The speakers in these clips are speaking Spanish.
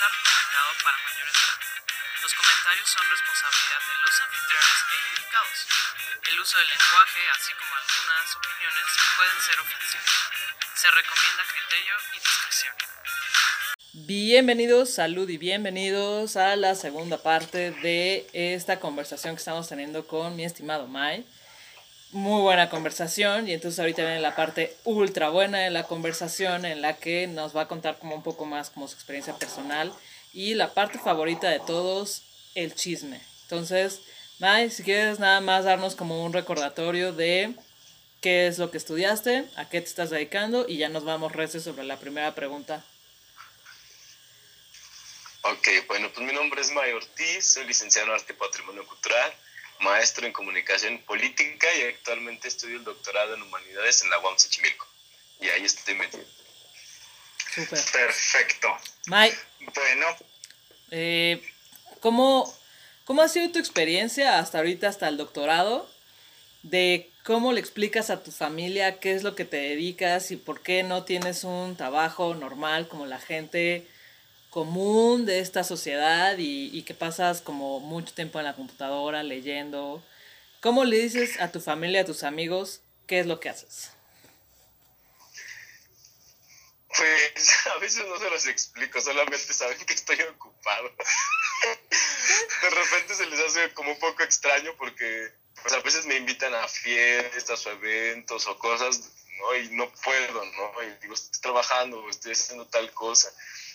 está recomendado para mayores. Bienvenidos, salud y bienvenidos a la segunda parte de esta conversación que estamos teniendo con mi estimado Mai. Muy buena conversación y entonces ahorita viene la parte ultra buena de la conversación en la que nos va a contar como un poco más como su experiencia personal y la parte favorita de todos, el chisme. Entonces, Mai, si quieres nada más darnos como un recordatorio de qué es lo que estudiaste, a qué te estás dedicando y ya nos vamos recio sobre la primera pregunta. Ok, bueno, pues mi nombre es May Ortiz, soy licenciado en Arte y Patrimonio Cultural, maestro en Comunicación Política y actualmente estudio el doctorado en Humanidades en la UAM Xochimilco. Y ahí estoy metido. Súper. Perfecto. May, Bueno, eh, ¿cómo, ¿cómo ha sido tu experiencia hasta ahorita, hasta el doctorado? De cómo le explicas a tu familia qué es lo que te dedicas y por qué no tienes un trabajo normal como la gente común de esta sociedad y, y que pasas como mucho tiempo en la computadora leyendo. ¿Cómo le dices a tu familia, a tus amigos, qué es lo que haces? Pues a veces no se los explico, solamente saben que estoy ocupado. De repente se les hace como un poco extraño porque pues a veces me invitan a fiestas o eventos o cosas, ¿no? Y no puedo, ¿no? Y digo, estoy trabajando, estoy haciendo tal cosa.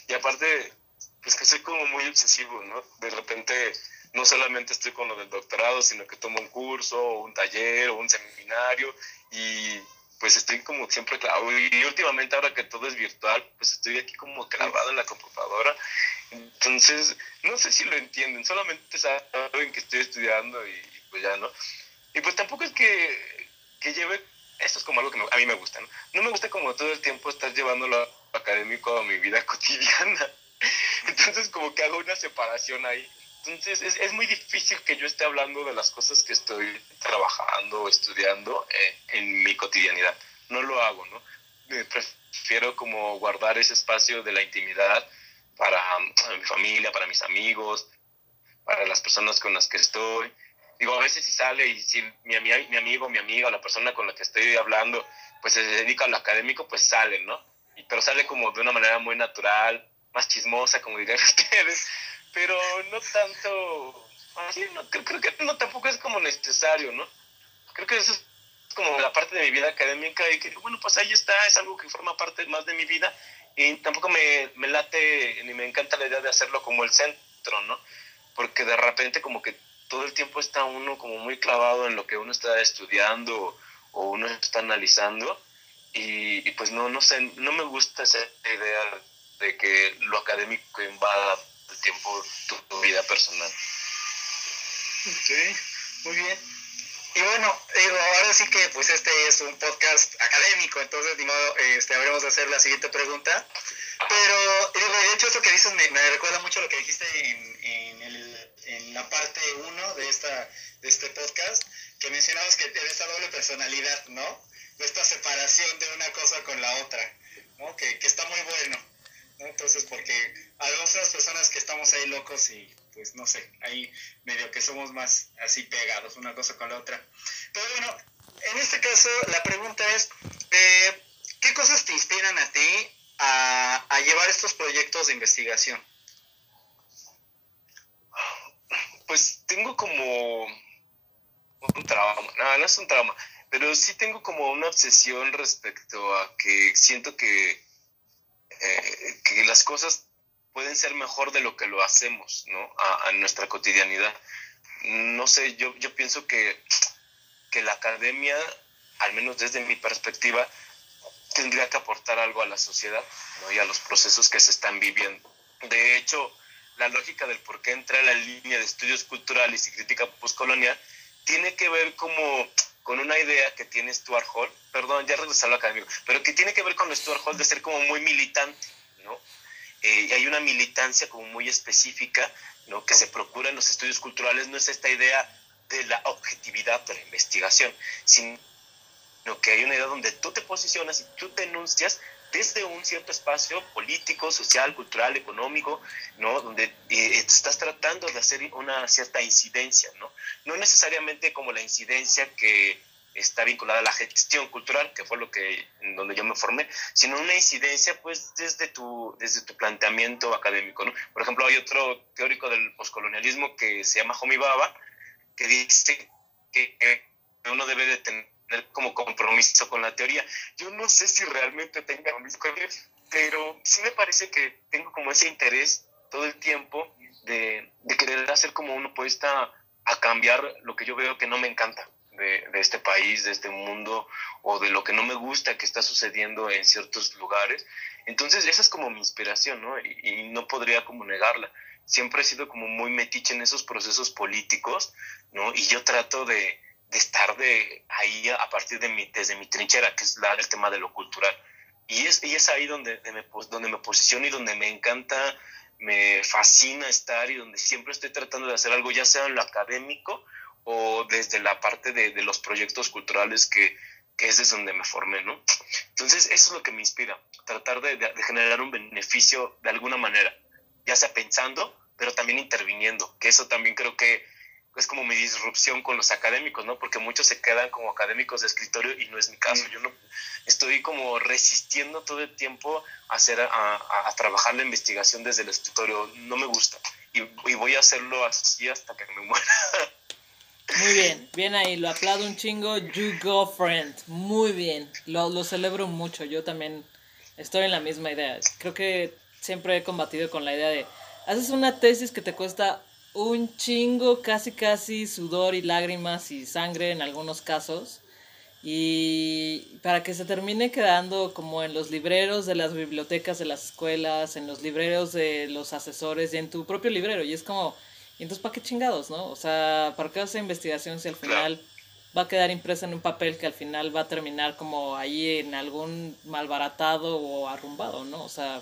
Y aparte, pues que soy como muy obsesivo, ¿no? De repente no solamente estoy con lo del doctorado, sino que tomo un curso, o un taller, o un seminario, y pues estoy como siempre clavado. Y últimamente ahora que todo es virtual, pues estoy aquí como clavado en la computadora. Entonces, no sé si lo entienden, solamente saben que estoy estudiando y, y pues ya, ¿no? Y pues tampoco es que, que lleve, esto es como algo que me- a mí me gusta, ¿no? No me gusta como todo el tiempo estar llevándolo académico a mi vida cotidiana. Entonces como que hago una separación ahí. Entonces es, es muy difícil que yo esté hablando de las cosas que estoy trabajando o estudiando eh, en mi cotidianidad. No lo hago, ¿no? Prefiero como guardar ese espacio de la intimidad para um, mi familia, para mis amigos, para las personas con las que estoy. Digo, a veces si sale y si mi, ami- mi amigo, mi amiga, la persona con la que estoy hablando, pues se dedica a lo académico, pues sale, ¿no? Y, pero sale como de una manera muy natural, más chismosa, como dirían ustedes, pero no tanto, así, no, creo, creo que no tampoco es como necesario, ¿no? Creo que eso es como la parte de mi vida académica y que, bueno, pues ahí está, es algo que forma parte más de mi vida y tampoco me, me late ni me encanta la idea de hacerlo como el centro, ¿no? Porque de repente como que todo el tiempo está uno como muy clavado en lo que uno está estudiando o uno está analizando y, y pues no, no sé, no me gusta esa idea de que lo académico invada el tiempo tu, tu vida personal. ok, muy bien. Y bueno, ahora sí que pues este es un podcast académico, entonces ni modo, este, habremos de hacer la siguiente pregunta. Pero, digo, de hecho, esto que dices me, recuerda mucho lo que dijiste en, en, el- en la parte 1 de, de este podcast, que mencionabas que tienes esa doble personalidad, ¿no? Esta separación de una cosa con la otra, ¿no? Que, que está muy bueno, ¿no? Entonces, porque algunas personas que estamos ahí locos y, pues, no sé, ahí medio que somos más así pegados una cosa con la otra. Pero bueno, en este caso, la pregunta es, eh, ¿qué cosas te inspiran a ti a, a llevar estos proyectos de investigación? Pues tengo como un trauma, no, no es un trauma, pero sí tengo como una obsesión respecto a que siento que, eh, que las cosas pueden ser mejor de lo que lo hacemos, ¿no? A, a nuestra cotidianidad. No sé, yo, yo pienso que, que la academia, al menos desde mi perspectiva, tendría que aportar algo a la sociedad ¿no? y a los procesos que se están viviendo. De hecho, la lógica del por qué entra en la línea de estudios culturales y crítica postcolonial tiene que ver como con una idea que tiene Stuart Hall, perdón, ya regresé a lo académico, pero que tiene que ver con Stuart Hall de ser como muy militante, ¿no? Eh, hay una militancia como muy específica, ¿no? Que se procura en los estudios culturales, no es esta idea de la objetividad de la investigación, sino que hay una idea donde tú te posicionas y tú te enuncias desde un cierto espacio político, social, cultural, económico, ¿no? Donde eh, estás tratando de hacer una cierta incidencia, ¿no? No necesariamente como la incidencia que está vinculada a la gestión cultural, que fue lo que donde yo me formé, sino una incidencia pues desde tu desde tu planteamiento académico, ¿no? Por ejemplo, hay otro teórico del poscolonialismo que se llama Homi Baba que dice que uno debe de tener como compromiso con la teoría. Yo no sé si realmente tenga compromiso con pero sí me parece que tengo como ese interés todo el tiempo de, querer hacer como una apuesta a cambiar lo que yo veo que no me encanta de, de, este país, de este mundo, o de lo que no me gusta que está sucediendo en ciertos lugares. Entonces, esa es como mi inspiración, ¿no? Y, y, no podría como negarla. Siempre he sido como muy metiche en esos procesos políticos, ¿no? Y yo trato de, de estar de ahí a partir de mi, desde mi trinchera, que es la, el tema de lo cultural. Y es, y es ahí donde, me, donde me posiciono y donde me encanta, me fascina estar y donde siempre estoy tratando de hacer algo, ya sea en lo académico o desde la parte de, de los proyectos culturales que, que es desde donde me formé, ¿no? Entonces, eso es lo que me inspira, tratar de, de, de, generar un beneficio de alguna manera, ya sea pensando, pero también interviniendo, que eso también creo que es como mi disrupción con los académicos, ¿no? Porque muchos se quedan como académicos de escritorio y no es mi caso. Yo no estoy como resistiendo todo el tiempo a hacer a, a, trabajar la investigación desde el escritorio. No me gusta y, y, voy a hacerlo así hasta que me muera. Muy bien, bien ahí, lo aplaudo un chingo. You go, friend. Muy bien, lo, lo celebro mucho. Yo también estoy en la misma idea. Creo que siempre he combatido con la idea de haces una tesis que te cuesta un chingo, casi casi sudor y lágrimas y sangre en algunos casos. Y para que se termine quedando como en los libreros de las bibliotecas de las escuelas, en los libreros de los asesores y en tu propio librero. Y es como, ¿y entonces para qué chingados, no? O sea, ¿para qué hacer investigación si al final va a quedar impresa en un papel que al final va a terminar como ahí en algún malbaratado o arrumbado, ¿no? O sea,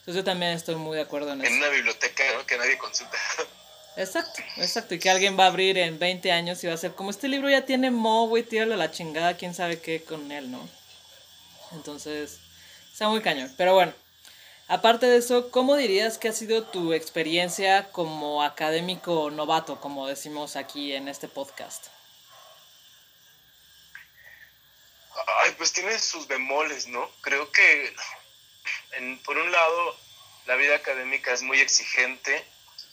entonces yo también estoy muy de acuerdo en, en eso. En una biblioteca, ¿no? Que nadie consulta. Exacto, exacto. Y que alguien va a abrir en 20 años y va a ser como este libro ya tiene mo, güey, tíralo a la chingada, quién sabe qué con él, ¿no? Entonces, está muy cañón. Pero bueno, aparte de eso, ¿cómo dirías que ha sido tu experiencia como académico novato, como decimos aquí en este podcast? Ay, pues tiene sus bemoles, ¿no? Creo que, en, por un lado, la vida académica es muy exigente,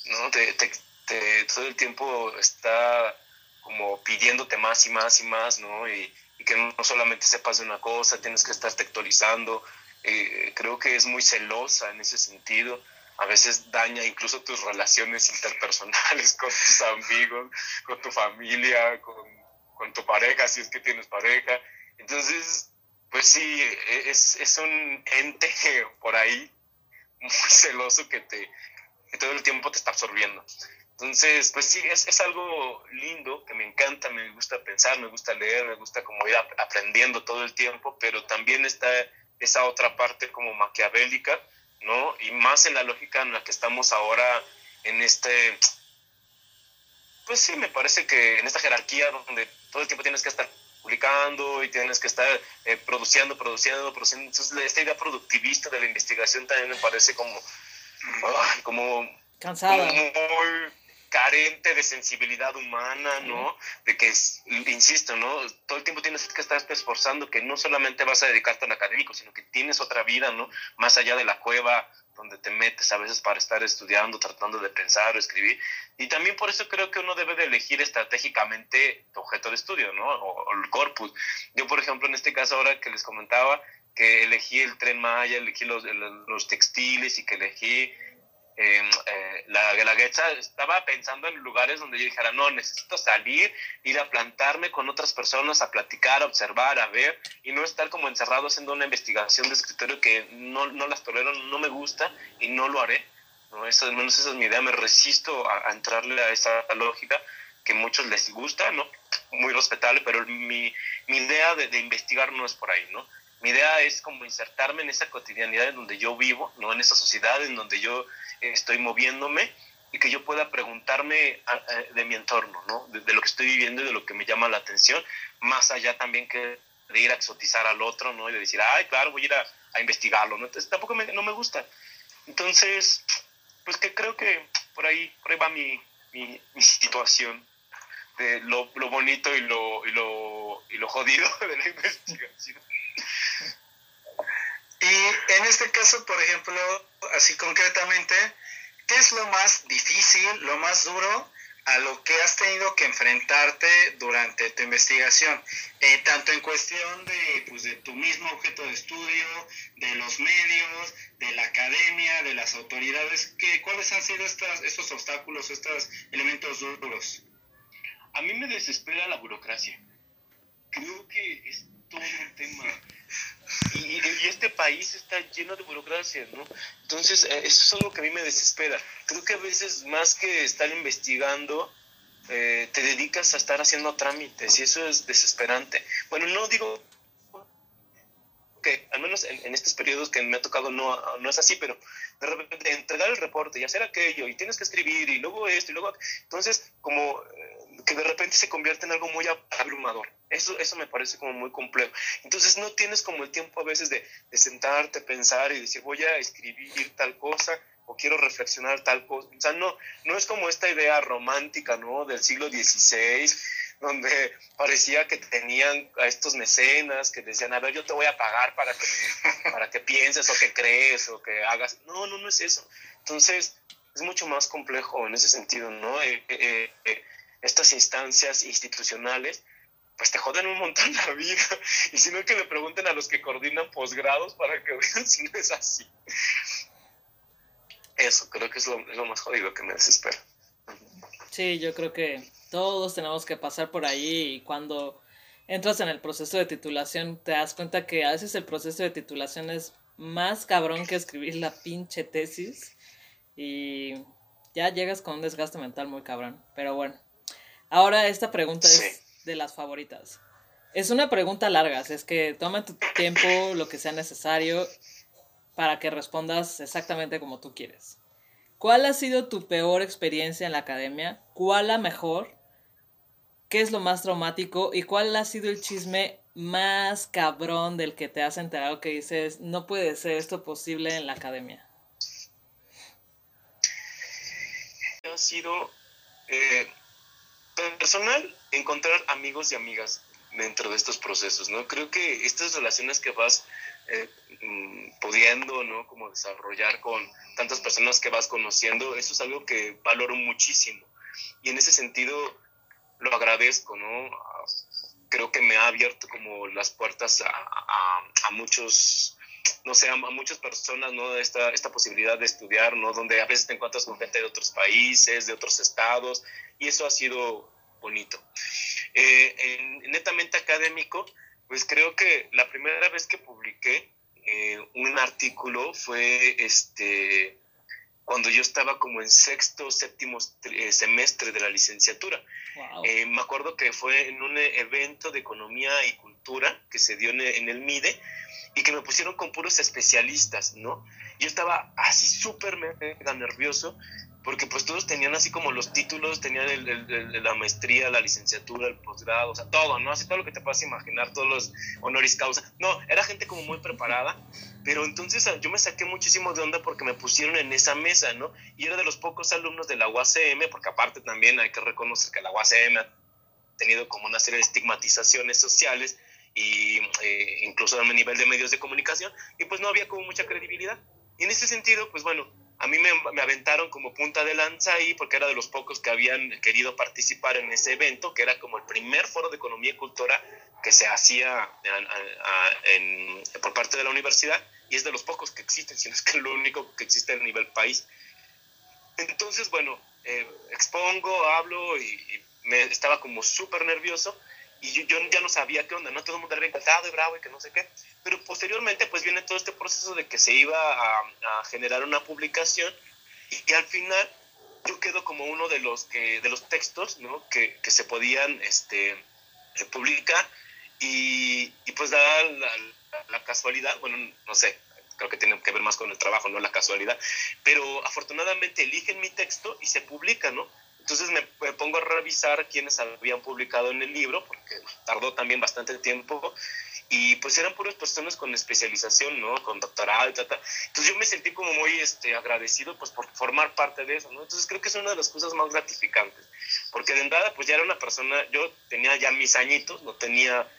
¿no? Te, te, te, todo el tiempo está como pidiéndote más y más y más, ¿no? Y, que no solamente sepas de una cosa, tienes que estarte actualizando. Eh, creo que es muy celosa en ese sentido. A veces daña incluso tus relaciones interpersonales con tus amigos, con tu familia, con, con tu pareja, si es que tienes pareja. Entonces, pues sí, es, es un ente por ahí muy celoso que te, que todo el tiempo te está absorbiendo. Entonces, pues sí, es, es, algo lindo, que me encanta, me gusta pensar, me gusta leer, me gusta como ir aprendiendo todo el tiempo, pero también está esa otra parte como maquiavélica, ¿no? Y más en la lógica en la que estamos ahora, en este, pues sí, me parece que en esta jerarquía donde todo el tiempo tienes que estar publicando y tienes que estar eh, produciendo, produciendo, produciendo. Entonces, esta idea productivista de la investigación también me parece como como cansada como muy carente de sensibilidad humana, ¿no? De que, insisto, ¿no? Todo el tiempo tienes que estarte esforzando, que no solamente vas a dedicarte al académico, sino que tienes otra vida, ¿no? Más allá de la cueva donde te metes a veces para estar estudiando, tratando de pensar o escribir. Y también por eso creo que uno debe de elegir estratégicamente tu objeto de estudio, ¿no? O, o el corpus. Yo, por ejemplo, en este caso ahora que les comentaba, que elegí el tren Maya, elegí los, los textiles y que elegí eh, eh, la Guelaguetza, estaba pensando en lugares donde yo dijera, no, necesito salir, ir a plantarme con otras personas, a platicar, a observar, a ver, y no estar como encerrado haciendo una investigación de escritorio que no, no las tolero, no me gusta y no lo haré. ¿no? Eso, al menos esa es mi idea, me resisto a, a entrarle a esa lógica que a muchos les gusta, ¿no? Muy respetable, pero mi, mi idea de, de investigar no es por ahí, ¿no? Mi idea es como insertarme en esa cotidianidad en donde yo vivo, ¿no? En esa sociedad en donde yo estoy moviéndome y que yo pueda preguntarme de mi entorno, ¿no? De, lo que estoy viviendo y de lo que me llama la atención, más allá también que de ir a exotizar al otro, ¿no? Y de decir, ay, claro, voy a ir a, a investigarlo, ¿no? Entonces tampoco me, no me gusta. Entonces, pues que creo que por ahí, por ahí va mi, mi, mi situación de lo, lo bonito y lo, y, lo, y lo jodido de la investigación. Y en este caso, por ejemplo, así concretamente, ¿qué es lo más difícil, lo más duro a lo que has tenido que enfrentarte durante tu investigación, eh, tanto en cuestión de, pues, de tu mismo objeto de estudio, de los medios, de la academia, de las autoridades, ¿qué, ¿cuáles han sido estos obstáculos, estos elementos duros? A mí me desespera la burocracia. Creo que todo un tema. Y, y, este país está lleno de burocracia, ¿no? Entonces, eh, eso es algo que a mí me desespera. Creo que a veces, más que estar investigando, eh, te dedicas a estar haciendo trámites y eso es desesperante. Bueno, no digo que, al menos en, en estos periodos que me ha tocado, no, no es así, pero de repente entregar el reporte y hacer aquello, y tienes que escribir, y luego esto, y luego... Entonces, como eh, que de repente se convierte en algo muy abrumador. Eso, eso me parece como muy complejo. Entonces no tienes como el tiempo a veces de, de sentarte, pensar y decir, voy a escribir tal cosa o quiero reflexionar tal cosa. O sea, no, no es como esta idea romántica, ¿no? Del siglo XVI, donde parecía que tenían a estos mecenas que decían, a ver, yo te voy a pagar para que, para que pienses o que crees o que hagas. No, no, no es eso. Entonces, es mucho más complejo en ese sentido, ¿no? Eh, eh, eh, estas instancias institucionales, pues te joden un montón la vida. Y si no, que le pregunten a los que coordinan posgrados para que vean si no es así. Eso creo que es lo, más jodido que me desespera. Sí, yo creo que todos tenemos que pasar por ahí y cuando entras en el proceso de titulación te das cuenta que a veces el proceso de titulación es más cabrón que escribir la pinche tesis y ya llegas con un desgaste mental muy cabrón. Pero bueno, ahora esta pregunta Sí. es de las favoritas. Es una pregunta larga, así es que toma tu tiempo, lo que sea necesario, para que respondas exactamente como tú quieres. ¿Cuál ha sido tu peor experiencia en la academia? ¿Cuál la mejor? ¿Qué es lo más traumático? ¿Y cuál ha sido el chisme más cabrón del que te has enterado que dices, no puede ser esto posible en la academia? Ha sido eh, personal encontrar amigos y amigas dentro de estos procesos, ¿no? Creo que estas relaciones que vas eh, mm, pudiendo, ¿no? Como desarrollar con tantas personas que vas conociendo, eso es algo que valoro muchísimo. Y en ese sentido lo agradezco, ¿no? Ah, Creo que me ha abierto como las puertas a, a, a muchos, no sé, a, muchas personas, ¿no? Esta, esta posibilidad de estudiar, ¿no? Donde a veces te encuentras con gente de otros países, de otros estados, y eso ha sido bonito. Eh, en, netamente académico, pues creo que la primera vez que publiqué eh, un artículo fue este cuando yo estaba como en sexto, séptimo eh, semestre de la licenciatura. Wow. Eh, me acuerdo que fue en un evento de economía y cultura que se dio en el, en el MIDE y que me pusieron con puros especialistas, ¿no? Yo estaba así súper mega nervioso porque pues todos tenían así como los títulos, tenían el, el, el, la maestría, la licenciatura, el posgrado, o sea, todo, ¿no? Así todo lo que te puedas imaginar, todos los honoris causa. No, era gente como muy preparada, pero entonces ah, yo me saqué muchísimo de onda porque me pusieron en esa mesa, ¿no? Y era de los pocos alumnos de la UACM, porque aparte también hay que reconocer que la UACM ha tenido como una serie de estigmatizaciones sociales y eh, incluso a nivel de medios de comunicación, y pues no había como mucha credibilidad. Y en ese sentido, pues bueno, a mí me, aventaron como punta de lanza ahí porque era de los pocos que habían querido participar en ese evento, que era como el primer foro de economía y cultura que se hacía por parte de la universidad y es de los pocos que existen, si no es que es lo único que existe a nivel país. Entonces, bueno, eh, expongo, hablo y, y, me estaba como súper nervioso y yo, yo, ya no sabía qué onda, ¿no? Todo el mundo era encantado y bravo y que no sé qué. Pero posteriormente, pues viene todo este proceso de que se iba a, a generar una publicación y que al final yo quedo como uno de los, que, de los textos, ¿no? Que, que se podían este, eh, publicar y, y, pues da la, la, casualidad, bueno, no sé, creo que tiene que ver más con el trabajo, no la casualidad, pero afortunadamente eligen mi texto y se publica, ¿no? Entonces me, me, pongo a revisar quiénes habían publicado en el libro, porque tardó también bastante tiempo, y pues eran puras personas con especialización, ¿no? Con doctorado y tal, Entonces yo me sentí como muy este, agradecido pues por formar parte de eso, ¿no? Entonces creo que es una de las cosas más gratificantes, porque de entrada pues ya era una persona, yo tenía ya mis añitos, no tenía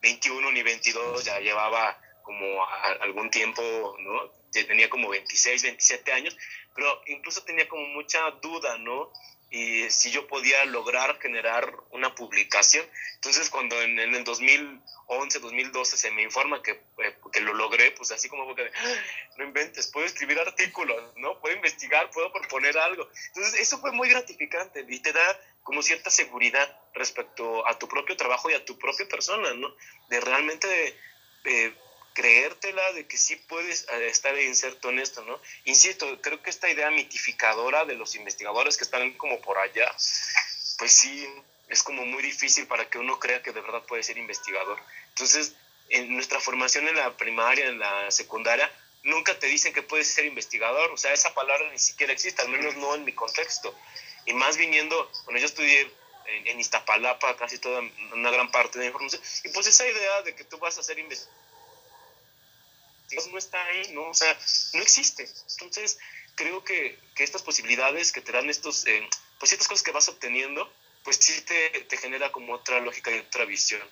21 eh, ni 22, ya llevaba como algún tiempo, ¿no? Ya tenía como 26, 27 años, pero incluso tenía como mucha duda, ¿no? y si yo podía lograr generar una publicación. Entonces, cuando en, el 2011, 2012 se me informa que, eh, que lo logré, pues así como que, ah, no inventes, puedo escribir artículos, ¿no? Puedo investigar, puedo proponer algo. Entonces, eso fue muy gratificante y te da como cierta seguridad respecto a tu propio trabajo y a tu propia persona, ¿no? De realmente... Eh, creértela de que sí puedes eh, estar inserto en esto, ¿no? Insisto, creo que esta idea mitificadora de los investigadores que están como por allá, pues sí, es como muy difícil para que uno crea que de verdad puede ser investigador. Entonces, en nuestra formación en la primaria, en la secundaria, nunca te dicen que puedes ser investigador, o sea, esa palabra ni siquiera existe, al menos no en mi contexto. Y más viniendo, bueno, yo estudié en, en Iztapalapa casi toda una gran parte de la información, y pues esa idea de que tú vas a ser investigador, no está ahí, ¿no? O sea, no existe. Entonces, creo que, que estas posibilidades que te dan estos, eh, pues ciertas cosas que vas obteniendo, pues sí te, te, genera como otra lógica y otra visión,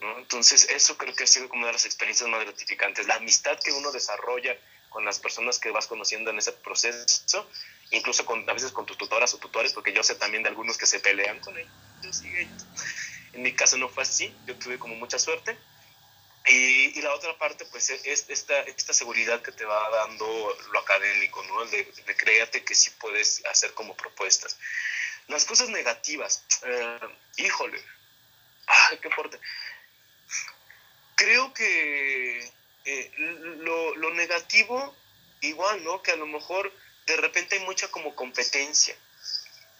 ¿no? Entonces, eso creo que ha sido como una de las experiencias más gratificantes. La amistad que uno desarrolla con las personas que vas conociendo en ese proceso, incluso con, a veces con tus tutoras o tutores, porque yo sé también de algunos que se pelean con ellos. En mi caso no fue así, yo tuve como mucha suerte y, la otra parte, pues, es esta, esta seguridad que te va dando lo académico, ¿no? De, de creerte que sí puedes hacer como propuestas. Las cosas negativas, eh, híjole, ay, qué fuerte. Creo que eh, lo, lo negativo, igual, ¿no? Que a lo mejor de repente hay mucha como competencia.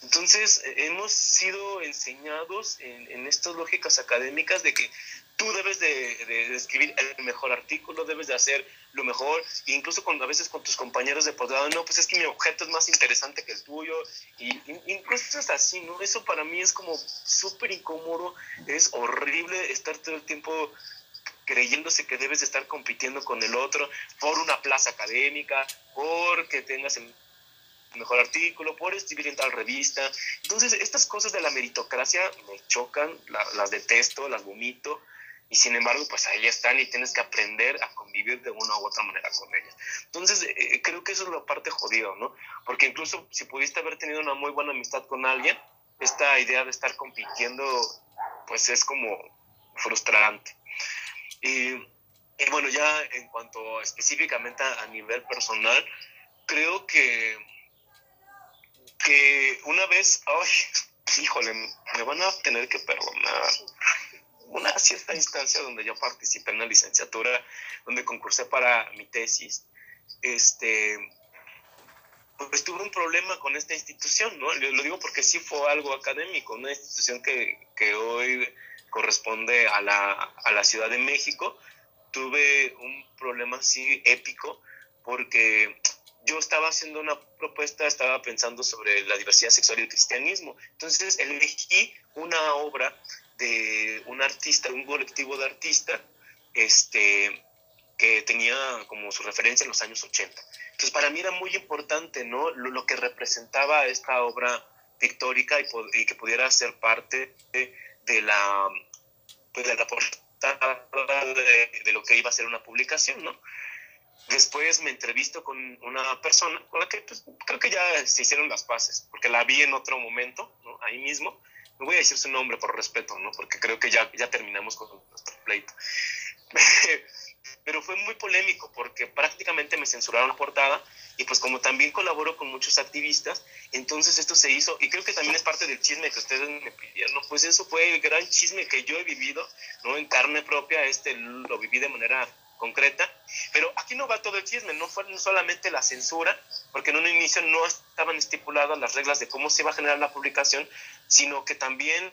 Entonces, hemos sido enseñados en, en, estas lógicas académicas de que tú debes de, escribir el mejor artículo, debes de hacer lo mejor, incluso cuando a veces con tus compañeros de posgrado, no, pues es que mi objeto es más interesante que el tuyo, y, incluso es así, ¿no? Eso para mí es como súper incómodo, es horrible estar todo el tiempo creyéndose que debes de estar compitiendo con el otro por una plaza académica, porque tengas el mejor artículo, por escribir en tal revista. Entonces, estas cosas de la meritocracia me chocan, las detesto, las vomito, y sin embargo, pues ahí están y tienes que aprender a convivir de una u otra manera con ellas. Entonces, eh, creo que eso es la parte jodida, ¿no? Porque incluso si pudiste haber tenido una muy buena amistad con alguien, esta idea de estar compitiendo, pues es como frustrante. Y, bueno, ya en cuanto específicamente a, a nivel personal, creo que, que una vez, ay, híjole, me van a tener que perdonar una cierta instancia donde yo participé en la licenciatura, donde concursé para mi tesis, este, pues tuve un problema con esta institución, ¿no? Lo digo porque sí fue algo académico, una institución que, que hoy corresponde a la, a la Ciudad de México. Tuve un problema así épico porque yo estaba haciendo una propuesta, estaba pensando sobre la diversidad sexual y el cristianismo. Entonces elegí una obra de un artista, un colectivo de artistas, este, que tenía como su referencia en los años 80. Entonces, para mí era muy importante, ¿no? Lo, que representaba esta obra pictórica y, que pudiera ser parte de, la, pues de la portada de, lo que iba a ser una publicación, ¿no? Después me entrevisto con una persona con la que pues, creo que ya se hicieron las paces, porque la vi en otro momento, ¿no? ahí mismo, no voy a decir su nombre por respeto, ¿no? Porque creo que ya, ya terminamos con nuestro pleito. Pero fue muy polémico porque prácticamente me censuraron la portada y pues como también colaboro con muchos activistas, entonces esto se hizo y creo que también es parte del chisme que ustedes me pidieron, pues eso fue el gran chisme que yo he vivido, ¿no? En carne propia, este lo viví de manera concreta, pero aquí no va todo el chisme, no fue solamente la censura, porque en un inicio no estaban estipuladas las reglas de cómo se iba a generar la publicación, sino que también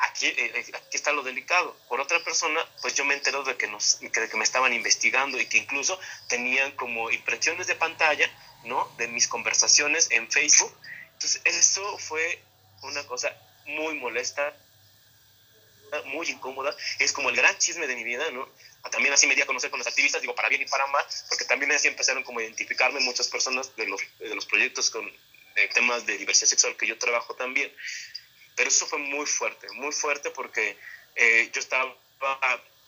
aquí, eh, eh, aquí está lo delicado. Por otra persona, pues yo me entero de que, nos, que me estaban investigando y que incluso tenían como impresiones de pantalla, ¿no? De mis conversaciones en Facebook. Entonces, eso fue una cosa muy molesta muy incómoda, es como el gran chisme de mi vida, ¿no? También así me di a conocer con los activistas, digo, para bien y para mal, porque también así empezaron como a identificarme muchas personas de los, de los proyectos con temas de diversidad sexual que yo trabajo también. Pero eso fue muy fuerte, muy fuerte porque eh, yo estaba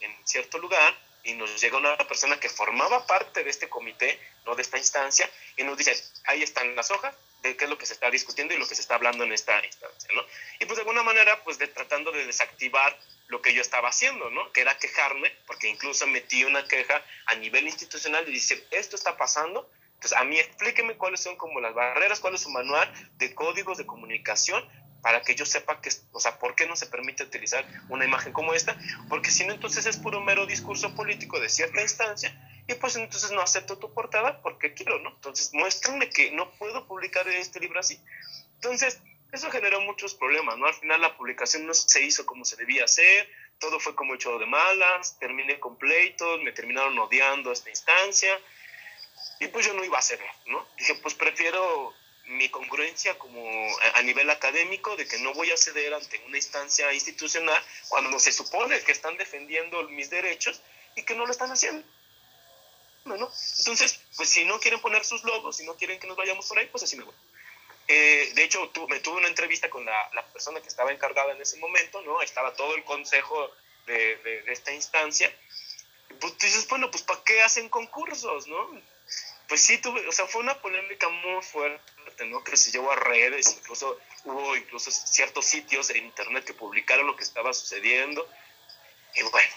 en cierto lugar y nos llega una persona que formaba parte de este comité, no de esta instancia, y nos dice, ahí están las hojas de qué es lo que se está discutiendo y lo que se está hablando en esta instancia, ¿no? Y pues de alguna manera, pues tratando de desactivar lo que yo estaba haciendo, ¿no? Que era quejarme, porque incluso metí una queja a nivel institucional y decir, esto está pasando, entonces a mí explíqueme cuáles son como las barreras, cuál es su manual de códigos de comunicación para que yo sepa que, o sea, ¿por qué no se permite utilizar una imagen como esta? Porque si no, entonces es puro mero discurso político de cierta instancia y pues entonces no acepto tu portada porque quiero, ¿no? Entonces muéstranme que no puedo publicar este libro así. Entonces, eso generó muchos problemas, ¿no? Al final la publicación no se hizo como se debía hacer, todo fue como hecho de malas, terminé con pleitos, me terminaron odiando esta instancia y pues yo no iba a hacer, ¿no? Dije, pues prefiero mi congruencia como a nivel académico de que no voy a ceder ante una instancia institucional cuando se supone que están defendiendo mis derechos y que no lo están haciendo. Entonces, pues si no quieren poner sus logos, si no quieren que nos vayamos por ahí, pues así me voy. Eh, de hecho, me tuve una entrevista con la, la, persona que estaba encargada en ese momento, ¿no? Estaba todo el consejo de, de, de esta instancia. Pues dices, bueno, pues ¿para qué hacen concursos, no? Pues sí, tuve, o sea, fue una polémica muy fuerte, ¿no? Que se llevó a redes, incluso hubo incluso ciertos sitios en internet que publicaron lo que estaba sucediendo. Y bueno,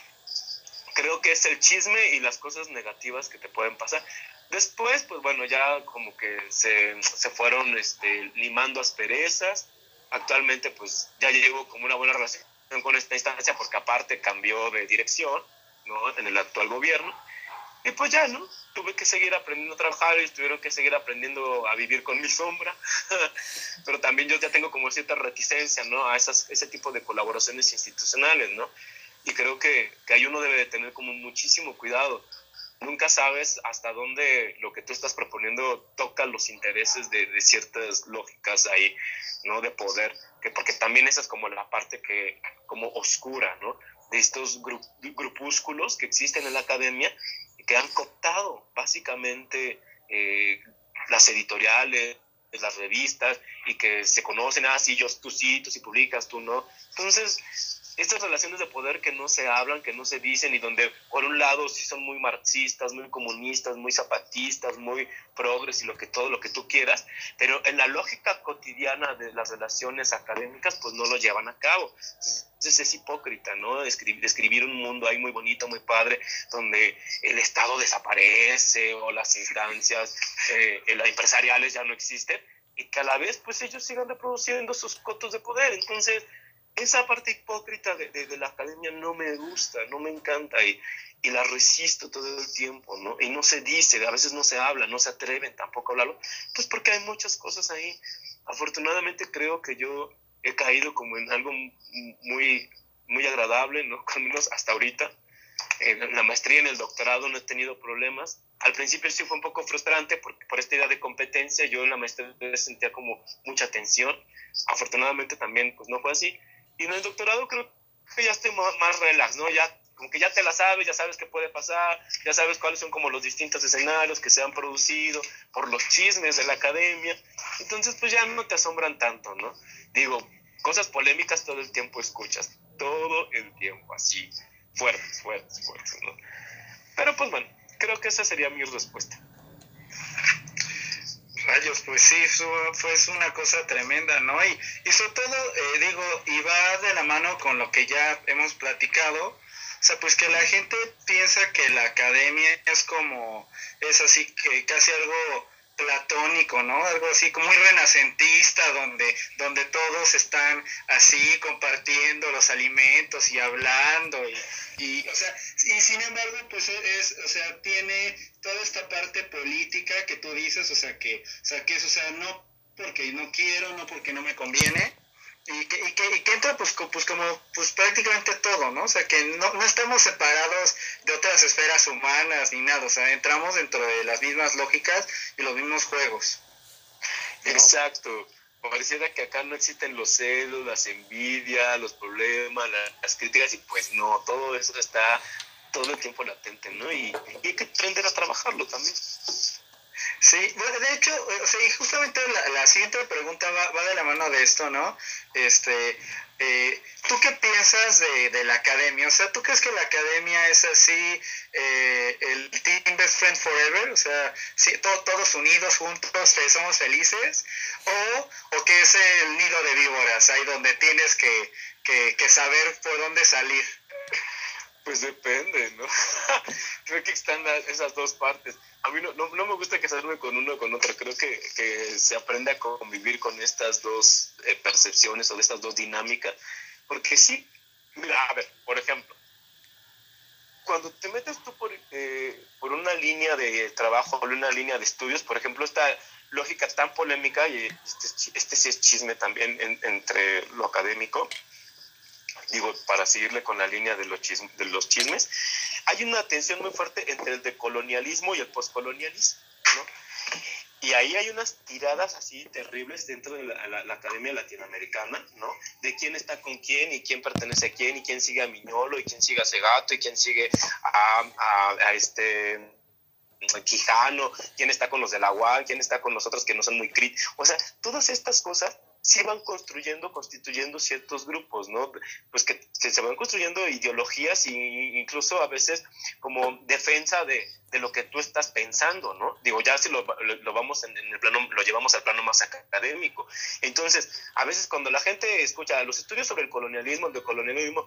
creo que es el chisme y las cosas negativas que te pueden pasar. Después, pues bueno, ya como que se, se fueron este, limando asperezas. Actualmente, pues ya llevo como una buena relación con esta instancia porque aparte cambió de dirección, ¿no? En el actual gobierno. Y pues ya, ¿no? Tuve que seguir aprendiendo a trabajar y tuvieron que seguir aprendiendo a vivir con mi sombra. Pero también yo ya tengo como cierta reticencia, ¿no? A esas, ese tipo de colaboraciones institucionales, ¿no? Y creo que, que ahí uno debe de tener como muchísimo cuidado. Nunca sabes hasta dónde lo que tú estás proponiendo toca los intereses de, de ciertas lógicas ahí, ¿no? De poder, que porque también esa es como la parte que, como oscura, ¿no? De estos grupúsculos que existen en la academia que han cooptado básicamente eh, las editoriales, las revistas, y que se conocen, ah, sí, yo, tú sí, tú sí publicas, tú no. Entonces, estas relaciones de poder que no se hablan, que no se dicen y donde por un lado sí son muy marxistas, muy comunistas, muy zapatistas, muy progres y lo que todo lo que tú quieras, pero en la lógica cotidiana de las relaciones académicas pues no lo llevan a cabo. Entonces es hipócrita, ¿no? Describir, un mundo ahí muy bonito, muy padre, donde el Estado desaparece o las instancias eh, empresariales ya no existen y que a la vez pues ellos sigan reproduciendo sus cotos de poder. Entonces esa parte hipócrita de, de, la academia no me gusta, no me encanta y, y, la resisto todo el tiempo, ¿no? Y no se dice, a veces no se habla, no se atreven tampoco a hablarlo, pues porque hay muchas cosas ahí. Afortunadamente creo que yo he caído como en algo muy, muy agradable, ¿no? Con menos hasta ahorita. En la maestría, en el doctorado no he tenido problemas. Al principio sí fue un poco frustrante porque por esta idea de competencia yo en la maestría sentía como mucha tensión. Afortunadamente también pues no fue así y en el doctorado creo que ya estoy más relax, ¿no? Ya como que ya te la sabes, ya sabes qué puede pasar, ya sabes cuáles son como los distintos escenarios que se han producido por los chismes de la academia. Entonces, pues ya no te asombran tanto, ¿no? Digo, cosas polémicas todo el tiempo escuchas, todo el tiempo, así, fuertes, fuertes, fuertes, ¿no? Pero pues bueno, creo que esa sería mi respuesta. Rayos, pues sí, fue una cosa tremenda, ¿no? Y, y sobre todo, eh, digo, y va de la mano con lo que ya hemos platicado, o sea, pues que la gente piensa que la academia es como, es así que casi algo platónico, ¿no? Algo así como muy renacentista, donde, donde todos están así compartiendo los alimentos y hablando y, o sea, y sin embargo, pues es, o sea, tiene toda esta parte política que tú dices, o sea, que, o sea, que o sea, no porque no quiero, no porque no me conviene, y que, y que, y que entra pues, pues como pues prácticamente todo, ¿no? O sea, que no, no estamos separados de otras esferas humanas ni nada, o sea, entramos dentro de las mismas lógicas y los mismos juegos. Exacto. pareciera que acá no existen los celos, las envidias, los problemas, las críticas, y pues no, todo eso está todo el tiempo latente, ¿no? Y, y hay que aprender a trabajarlo también. Sí, bueno, de hecho, o sea, y justamente la, la siguiente pregunta va, va, de la mano de esto, ¿no? Este, eh, ¿tú qué piensas de, de, la academia? O sea, ¿tú crees que la academia es así, eh, el Team Best Friend Forever? O sea, sí, to, todos unidos, juntos, somos felices. ¿O, ¿O que es el nido de víboras, ahí donde tienes que, que, que saber por dónde salir? Pues depende, ¿no? Creo que están esas dos partes. A mí no, no, no, me gusta casarme con uno o con otro. Creo que, que, se aprende a convivir con estas dos eh, percepciones o de estas dos dinámicas. Porque sí, a ver, por ejemplo, cuando te metes tú por, eh, por una línea de trabajo o una línea de estudios, por ejemplo, esta lógica tan polémica, y este, este sí es chisme también en, entre lo académico, digo, para seguirle con la línea de los, chisme, de los chismes, hay una tensión muy fuerte entre el decolonialismo y el poscolonialismo, ¿no? Y ahí hay unas tiradas así terribles dentro de la, Academia Latinoamericana, ¿no? De quién está con quién y quién pertenece a quién y quién sigue a Miñolo y quién sigue a Segato y quién sigue a, este Quijano, quién está con los de la UAM, quién está con nosotros que no son muy críticos. O sea, todas estas cosas sí van construyendo, constituyendo ciertos grupos, ¿no? Pues que, que, se van construyendo ideologías e incluso a veces como defensa de, de, lo que tú estás pensando, ¿no? Digo, ya si lo, lo, lo vamos en, en, el plano, lo llevamos al plano más académico. Entonces, a veces cuando la gente escucha los estudios sobre el colonialismo, el decolonialismo,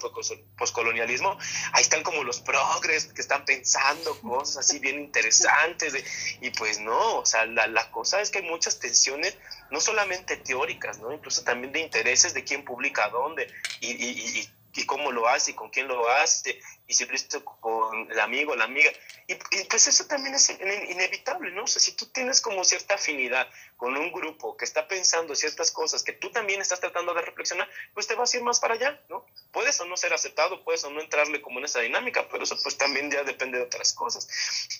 poscolonialismo, ahí están como los progres que están pensando cosas así bien interesantes, de, y pues no, o sea, la, la cosa es que hay muchas tensiones, no solamente teóricas, ¿no? incluso también de intereses de quién publica dónde y, cómo lo hace y con quién lo hace y si lo hizo con el amigo la amiga. Y, pues eso también es inevitable, ¿no? Si tú tienes como cierta afinidad con un grupo que está pensando ciertas cosas que tú también estás tratando de reflexionar, pues te vas a ir más para allá, ¿no? Puedes o no ser aceptado, puedes o no entrarle como en esa dinámica, pero eso pues también ya depende de otras cosas.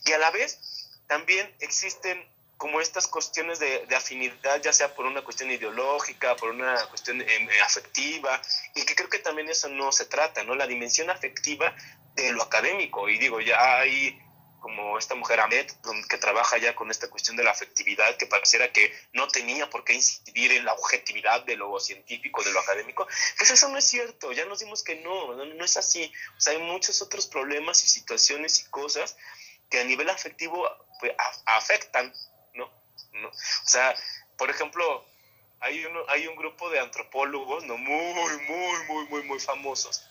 Y a la vez también existen como estas cuestiones de, afinidad, ya sea por una cuestión ideológica, por una cuestión eh, afectiva, y que creo que también eso no se trata, ¿no? La dimensión afectiva de lo académico, y digo, ya hay como esta mujer Ahmed, que trabaja ya con esta cuestión de la afectividad, que pareciera que no tenía por qué incidir en la objetividad de lo científico, de lo académico, pues eso no es cierto, ya nos dimos que no, no, no es así. O sea, hay muchos otros problemas y situaciones y cosas que a nivel afectivo pues, afectan ¿no? O sea, por ejemplo, hay, uno, hay un grupo de antropólogos, ¿no? Muy, muy, muy, muy, muy famosos,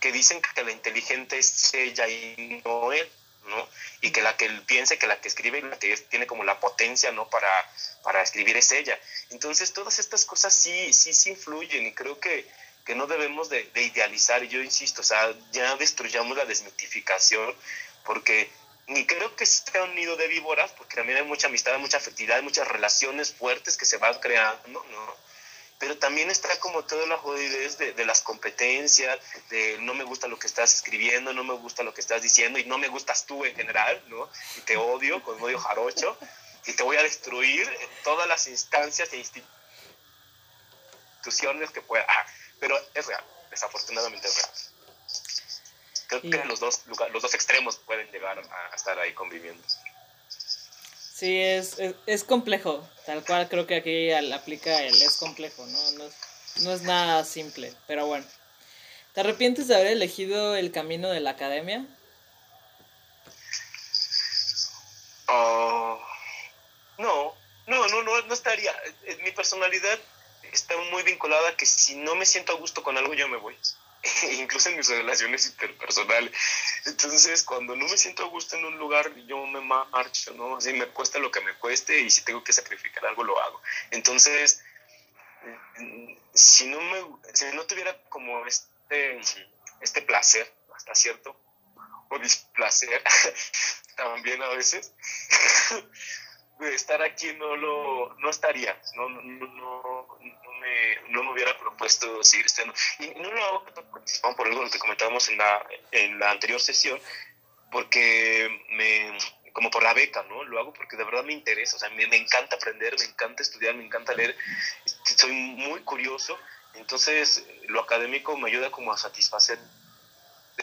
que dicen que la inteligente es ella y no él, ¿no? Y que la que piense, que la que escribe, la que tiene como la potencia, ¿no? Para, para escribir es ella. Entonces, todas estas cosas sí, sí, sí influyen y creo que, que no debemos de, de idealizar, yo insisto, o sea, ya destruyamos la desmitificación, porque ni creo que sea un nido de víboras, porque también hay mucha amistad, mucha afectividad, muchas relaciones fuertes que se van creando, ¿no? Pero también está como toda la jodidez de, de, las competencias, de no me gusta lo que estás escribiendo, no me gusta lo que estás diciendo y no me gustas tú en general, ¿no? Y te odio con odio jarocho y te voy a destruir en todas las instancias e instituciones que pueda. Ah, pero es real, desafortunadamente es real creo que los dos, los dos extremos pueden llegar a, estar ahí conviviendo. Sí, es, es, es, complejo, tal cual creo que aquí aplica el es complejo, ¿no? No es, no es nada simple, pero bueno. ¿Te arrepientes de haber elegido el camino de la academia? Uh, no, no, no, no, no estaría. Mi personalidad está muy vinculada a que si no me siento a gusto con algo, yo me voy. incluso en mis relaciones interpersonales. Entonces, cuando no me siento a gusto en un lugar, yo me marcho, ¿no? Así me cuesta lo que me cueste y si tengo que sacrificar algo, lo hago. Entonces, si no, me, si no tuviera como este, este placer, hasta cierto, o displacer, también a veces, estar aquí no lo no estaría, no, no, no, no, me, no me hubiera propuesto seguir estando. Y no lo hago por algo que comentábamos en la, en la anterior sesión, porque me, como por la beca, ¿no? Lo hago porque de verdad me interesa, o sea, me, me encanta aprender, me encanta estudiar, me encanta leer, soy muy curioso, entonces lo académico me ayuda como a satisfacer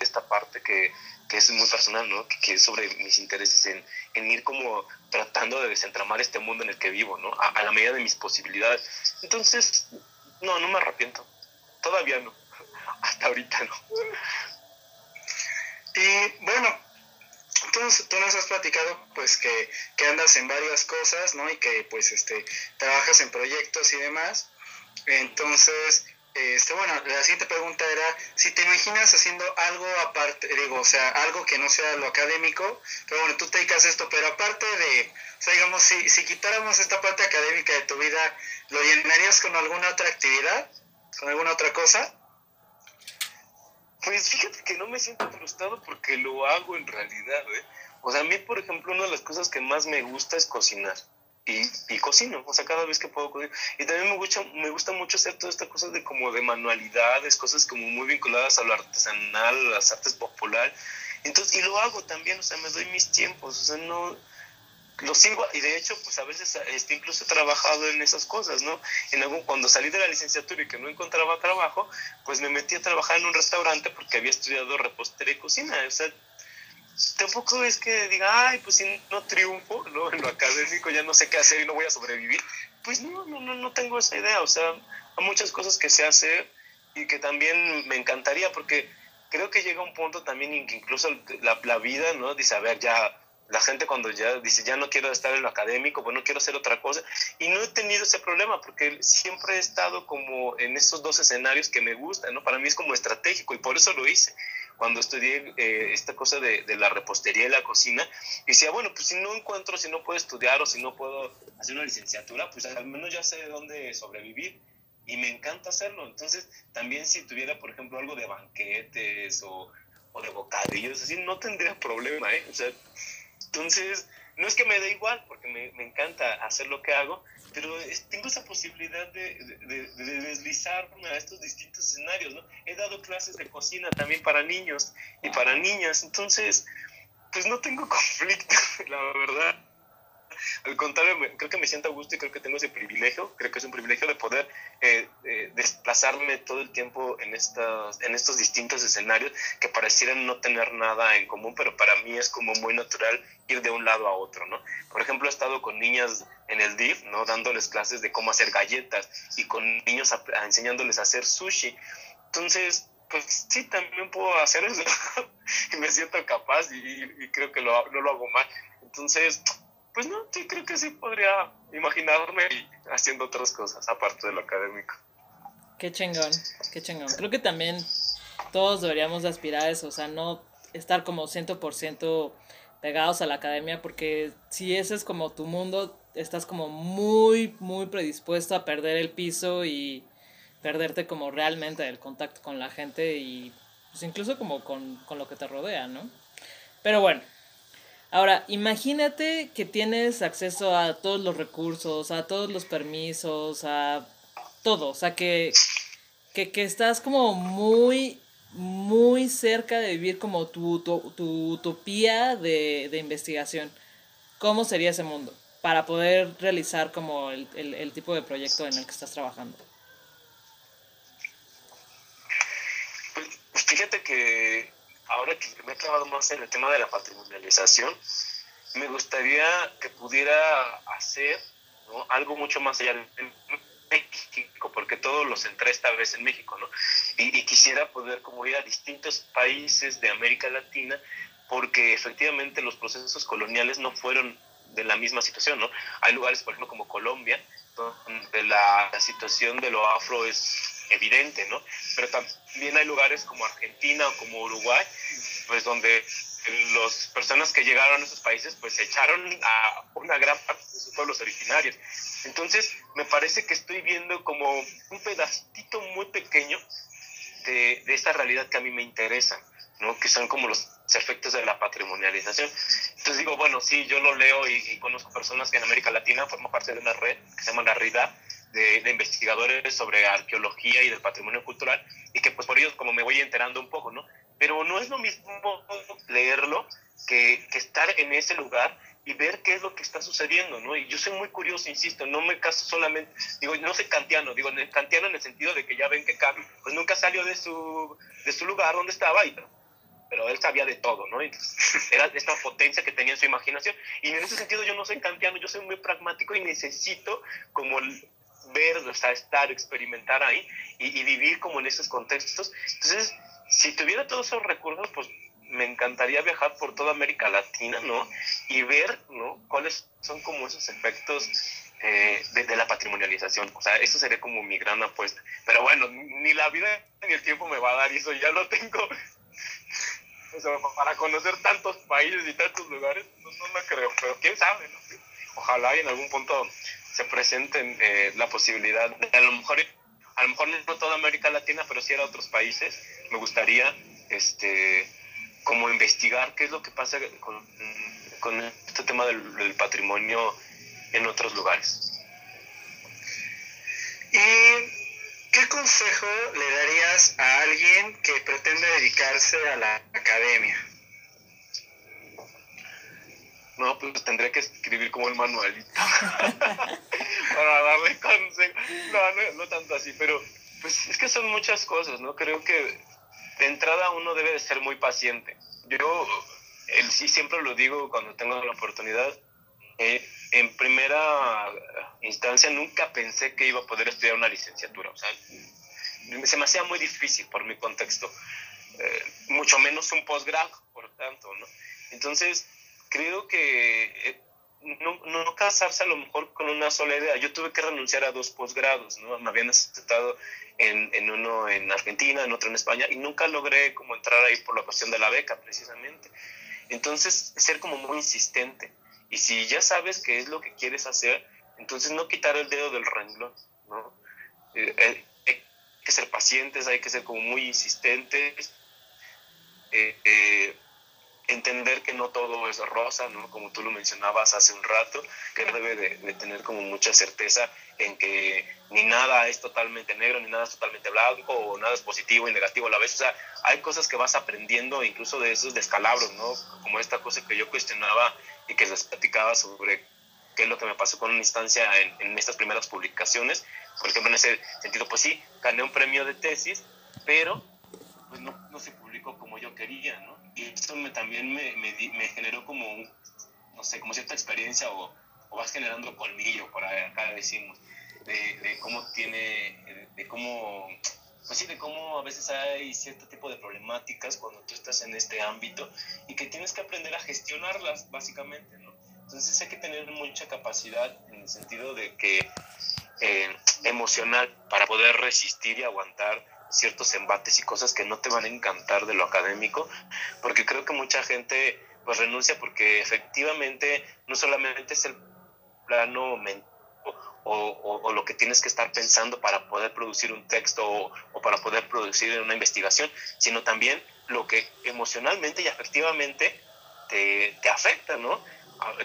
esta parte que, que es muy personal, ¿no? Que, es sobre mis intereses en, en, ir como tratando de desentramar este mundo en el que vivo, ¿no? A, la medida de mis posibilidades. Entonces, no, no me arrepiento. Todavía no. Hasta ahorita no. Y bueno, tú, tú nos has platicado pues que, que, andas en varias cosas, ¿no? Y que pues este trabajas en proyectos y demás. Entonces, este, bueno, la siguiente pregunta era si te imaginas haciendo algo aparte, digo, o sea, algo que no sea lo académico, pero bueno, tú te dedicas esto, pero aparte de, o sea, digamos, si, si quitáramos esta parte académica de tu vida, ¿lo llenarías con alguna otra actividad? ¿Con alguna otra cosa? Pues fíjate que no me siento frustrado porque lo hago en realidad, ¿eh? O sea, a mí, por ejemplo, una de las cosas que más me gusta es cocinar. Y, y, cocino, o sea, cada vez que puedo cocinar. Y también me gusta, me gusta mucho hacer toda esta cosa de como de manualidades, cosas como muy vinculadas a lo artesanal, a las artes populares. Entonces, y lo hago también, o sea, me doy mis tiempos, o sea, no, lo sigo, y de hecho, pues a veces este, incluso he trabajado en esas cosas, ¿no? En algún, cuando salí de la licenciatura y que no encontraba trabajo, pues me metí a trabajar en un restaurante porque había estudiado repostería y cocina, o sea, tampoco es que diga, ay, pues si no triunfo, ¿no? En lo académico ya no sé qué hacer y no voy a sobrevivir. Pues no, no, no, no tengo esa idea. O sea, hay muchas cosas que sé hacer y que también me encantaría porque creo que llega un punto también en que incluso la, la vida, ¿no? Dice, a ver, ya la gente cuando ya dice, ya no quiero estar en lo académico, pues no quiero hacer otra cosa. Y no he tenido ese problema porque siempre he estado como en esos dos escenarios que me gustan, ¿no? Para mí es como estratégico y por eso lo hice cuando estudié eh, esta cosa de, de, la repostería y la cocina, y decía, bueno, pues si no encuentro, si no puedo estudiar o si no puedo hacer una licenciatura, pues al menos ya sé de dónde sobrevivir y me encanta hacerlo. Entonces, también si tuviera, por ejemplo, algo de banquetes o, o de bocadillos, así, no tendría problema, ¿eh? O sea, entonces, no es que me dé igual, porque me, me encanta hacer lo que hago, pero tengo esa posibilidad de, de, de, deslizarme a estos distintos escenarios, ¿no? He dado clases de cocina también para niños y para niñas, entonces, pues no tengo conflicto, la verdad. Al contrario, me, creo que me siento a gusto y creo que tengo ese privilegio, creo que es un privilegio de poder eh, eh, desplazarme todo el tiempo en, estas, en estos distintos escenarios que parecieran no tener nada en común, pero para mí es como muy natural ir de un lado a otro, ¿no? Por ejemplo, he estado con niñas en el DIF, ¿no? Dándoles clases de cómo hacer galletas y con niños a, a enseñándoles a hacer sushi. Entonces, pues sí, también puedo hacer eso y me siento capaz y, y creo que lo, no lo hago mal. Entonces, pues no, sí creo que sí podría imaginarme haciendo otras cosas aparte de lo académico. Qué chingón, qué chingón. Creo que también todos deberíamos aspirar a eso, o sea, no estar como 100% pegados a la academia, porque si ese es como tu mundo, estás como muy, muy predispuesto a perder el piso y perderte como realmente el contacto con la gente y pues incluso como con, con lo que te rodea, ¿no? Pero bueno, Ahora, imagínate que tienes acceso a todos los recursos, a todos los permisos, a todo. O sea, que, que, que estás como muy, muy cerca de vivir como tu, tu, tu utopía de, de, investigación. ¿Cómo sería ese mundo para poder realizar como el, el, el tipo de proyecto en el que estás trabajando? Pues fíjate que ahora que me he clavado más en el tema de la patrimonialización, me gustaría que pudiera hacer algo mucho más allá de México, porque todo lo centré esta vez en México, ¿no? Y, y, quisiera poder como ir a distintos países de América Latina, porque efectivamente los procesos coloniales no fueron de la misma situación, ¿no? Hay lugares, por ejemplo, como Colombia, donde la, la situación de lo afro es evidente, ¿no? Pero también hay lugares como Argentina o como Uruguay, pues donde las personas que llegaron a esos países pues se echaron a una gran parte de sus pueblos originarios. Entonces, me parece que estoy viendo como un pedacito muy pequeño de, de esta realidad que a mí me interesa, ¿no? Que son como los efectos de la patrimonialización. Entonces digo, bueno, sí, yo lo leo y, y conozco personas que en América Latina forman parte de una red que se llama La RIDA, de, de, investigadores sobre arqueología y del patrimonio cultural, y que pues por ellos como me voy enterando un poco, ¿no? Pero no es lo mismo leerlo que, que estar en ese lugar y ver qué es lo que está sucediendo, ¿no? Y yo soy muy curioso, insisto, no me caso solamente, digo, no soy kantiano, digo, kantiano en el sentido de que ya ven que Kant, pues nunca salió de su, de su lugar donde estaba y pero él sabía de todo, ¿no? Entonces, era esta potencia que tenía en su imaginación. Y en ese sentido yo no soy kantiano, yo soy muy pragmático y necesito como ver, o sea, estar, experimentar ahí y, vivir como en esos contextos. Entonces, si tuviera todos esos recursos, pues me encantaría viajar por toda América Latina, ¿no? Y ver, ¿no? Cuáles son como esos efectos eh, de, la patrimonialización. O sea, eso sería como mi gran apuesta. Pero bueno, ni la vida ni el tiempo me va a dar eso ya lo tengo. O sea, para conocer tantos países y tantos lugares, no, no lo creo, pero quién sabe, ¿no? Ojalá y en algún punto se presente eh, la posibilidad de a lo mejor a lo mejor no toda América Latina, pero sí a otros países. Me gustaría este como investigar qué es lo que pasa con, este tema del, patrimonio en otros lugares. ¿Y qué consejo le darías a alguien que pretende dedicarse a la academia? No, pues tendría que escribir como el manualito para darle consejo. No, no, no tanto así, pero pues es que son muchas cosas, ¿no? Creo que de entrada uno debe de ser muy paciente. Yo el, sí siempre lo digo cuando tengo la oportunidad. Eh, en primera instancia nunca pensé que iba a poder estudiar una licenciatura. O sea, se me hacía muy difícil por mi contexto. Eh, mucho menos un posgrado, por tanto, ¿no? Entonces, creo que eh, no, casarse a lo mejor con una sola idea. Yo tuve que renunciar a dos posgrados, ¿no? Me habían aceptado en, en, uno en Argentina, en otro en España, y nunca logré como entrar ahí por la cuestión de la beca, precisamente. Entonces, ser como muy insistente. Y si ya sabes qué es lo que quieres hacer, entonces no quitar el dedo del renglón, ¿no? Eh, eh, hay que ser pacientes, hay que ser como muy insistentes. Entender que no todo es rosa, ¿no? Como tú lo mencionabas hace un rato, que debe de, tener como mucha certeza en que ni nada es totalmente negro, ni nada es totalmente blanco, o nada es positivo y negativo a la vez. O sea, hay cosas que vas aprendiendo incluso de esos descalabros, ¿no? Como esta cosa que yo cuestionaba y que les platicaba sobre qué es lo que me pasó con una instancia en, estas primeras publicaciones. Por ejemplo, en ese sentido, pues sí, gané un premio de tesis, pero pues no se publicó como yo quería, ¿no? Y eso me, también me, me, me, generó como, un, no sé, como cierta experiencia o, vas generando colmillo, por acá decimos, de, cómo tiene, de, cómo, pues sí, de cómo a veces hay cierto tipo de problemáticas cuando tú estás en este ámbito y que tienes que aprender a gestionarlas, básicamente. Entonces hay que tener mucha capacidad en el sentido de que eh, emocional para poder resistir y aguantar ciertos embates y cosas que no te van a encantar de lo académico, porque creo que mucha gente pues renuncia porque efectivamente no solamente es el plano mental o, lo que tienes que estar pensando para poder producir un texto o, para poder producir una investigación, sino también lo que emocionalmente y afectivamente te, te afecta, ¿no?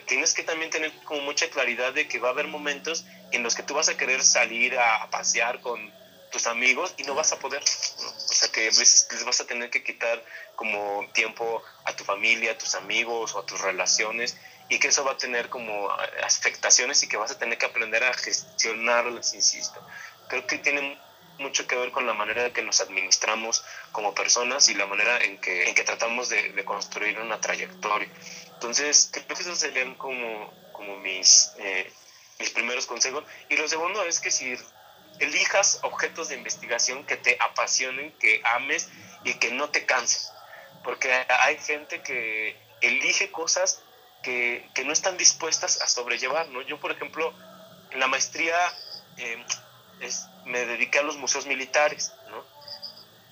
Tienes que también tener como mucha claridad de que va a haber momentos en los que tú vas a querer salir a pasear con, tus amigos y no vas a poder. O sea que les vas a tener que quitar como tiempo a tu familia, a tus amigos o a tus relaciones y que eso va a tener como afectaciones y que vas a tener que aprender a gestionarlas, insisto. Creo que tiene mucho que ver con la manera en que nos administramos como personas y la manera en que, en que tratamos de, de construir una trayectoria. Entonces, creo que esos serían como, como mis, eh, mis primeros consejos. Y lo segundo es que si elijas objetos de investigación que te apasionen, que ames y que no te cansen. Porque hay gente que elige cosas que, que no están dispuestas a sobrellevar, ¿no? Yo, por ejemplo, en la maestría em, me dediqué a los museos militares, ¿no?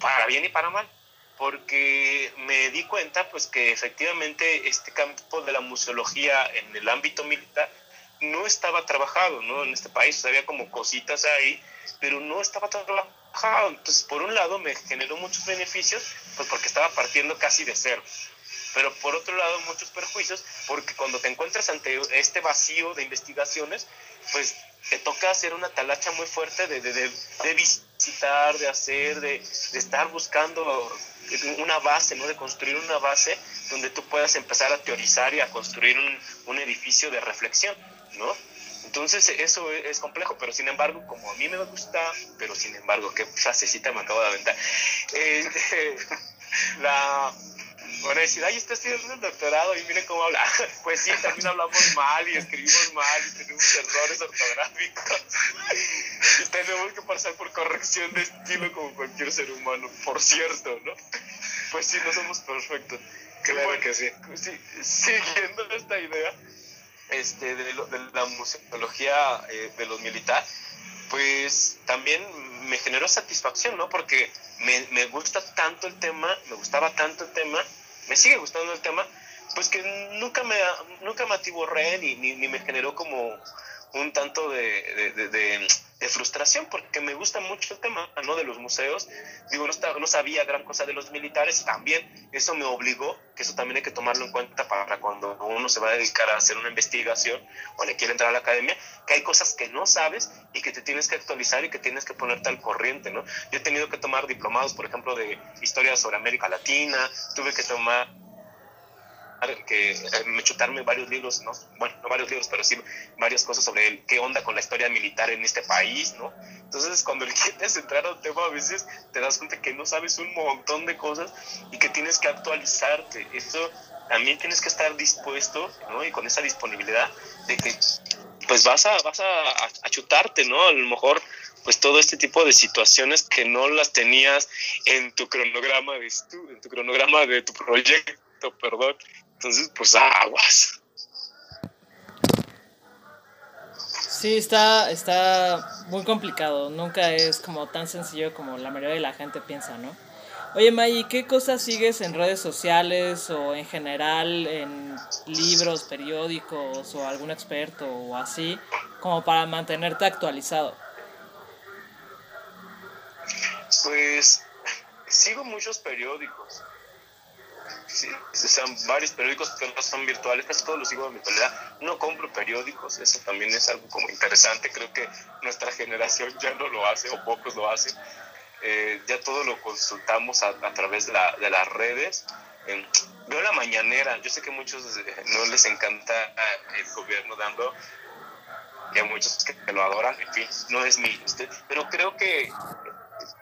Para bien y para mal, porque me di cuenta, pues, que efectivamente este campo de la museología en el ámbito militar no estaba trabajado, ¿no? En este país había como cositas ahí pero no estaba trabajado. Entonces, por un lado, me generó muchos beneficios, pues porque estaba partiendo casi de cero. Pero por otro lado, muchos perjuicios, porque cuando te encuentras ante este vacío de investigaciones, pues te toca hacer una talacha muy fuerte de, de, de, visitar, de hacer, de, de, estar buscando una base, ¿no? De construir una base donde tú puedas empezar a teorizar y a construir un, un edificio de reflexión, ¿no? Entonces eso es complejo, pero sin embargo, como a mí me gusta, pero sin embargo, qué frasecita me acabo de aventar. Eh, la, bueno, decir, ay, está estudiando el doctorado y miren cómo habla. Pues sí, también hablamos mal y escribimos mal y tenemos errores ortográficos. Y tenemos que pasar por corrección de estilo como cualquier ser humano, por cierto, ¿no? Pues sí, no somos perfectos. Claro que sí. sí. Siguiendo esta idea este, de, la museología eh, de los militares, pues también me generó satisfacción, ¿no? Porque me, me gusta tanto el tema, me gustaba tanto el tema me sigue gustando el tema, pues que nunca me, nunca me atiborré ni, ni, me generó como un tanto de, de, de, frustración, porque me gusta mucho el tema ¿no? de los museos. Digo, no, no sabía gran cosa de los militares también eso me obligó, que eso también hay que tomarlo en cuenta para cuando uno se va a dedicar a hacer una investigación o le quiere entrar a la academia, que hay cosas que no sabes y que te tienes que actualizar y que tienes que ponerte al corriente, ¿no? Yo he tenido que tomar diplomados, por ejemplo, de historia sobre América Latina, tuve que tomar que eh, me chutarme varios libros, ¿no? bueno, no varios libros, pero sí varias cosas sobre qué onda con la historia militar en este país, ¿no? Entonces, cuando le quieres entrar a un tema, a veces te das cuenta que no sabes un montón de cosas y que tienes que actualizarte. Esto también tienes que estar dispuesto, ¿no? Y con esa disponibilidad de que, pues vas a, vas a, a chutarte, ¿no? A lo mejor pues todo este tipo de situaciones que no las tenías en tu cronograma de en tu cronograma de tu proyecto, perdón, entonces, pues aguas. Sí, está, está muy complicado. Nunca es como tan sencillo como la mayoría de la gente piensa, ¿no? Oye, May, ¿qué cosas sigues en redes sociales o en general en libros, periódicos o algún experto o así, como para mantenerte actualizado? Pues sigo muchos periódicos sí, sean varios periódicos que no son virtuales, casi todos los sigo en virtualidad. No compro periódicos, eso también es algo como interesante. Creo que nuestra generación ya no lo hace o pocos lo hacen. Eh, ya todo lo consultamos a, través de, la, las redes. veo la mañanera, yo sé que a muchos eh, no les encanta el gobierno dando, y hay muchos que lo adoran, en fin, no es mi, pero creo que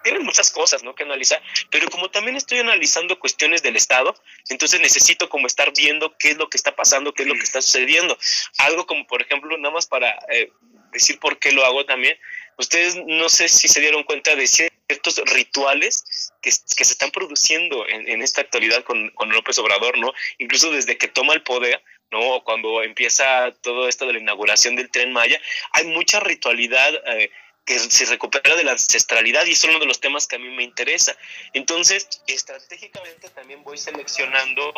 tienen muchas cosas ¿no? que analizar, pero como también estoy analizando cuestiones del Estado, entonces necesito como estar viendo qué es lo que está pasando, qué es lo que está sucediendo. Algo como, por ejemplo, nada más para eh, decir por qué lo hago también, ustedes no sé si se dieron cuenta de ciertos rituales que, que se están produciendo en, en esta actualidad con, con, López Obrador, ¿no? Incluso desde que toma el poder, ¿no? Cuando empieza todo esto de la inauguración del tren Maya, hay mucha ritualidad. Eh, que se recupera de la ancestralidad y es uno de los temas que a mí me interesa. Entonces, estratégicamente también voy seleccionando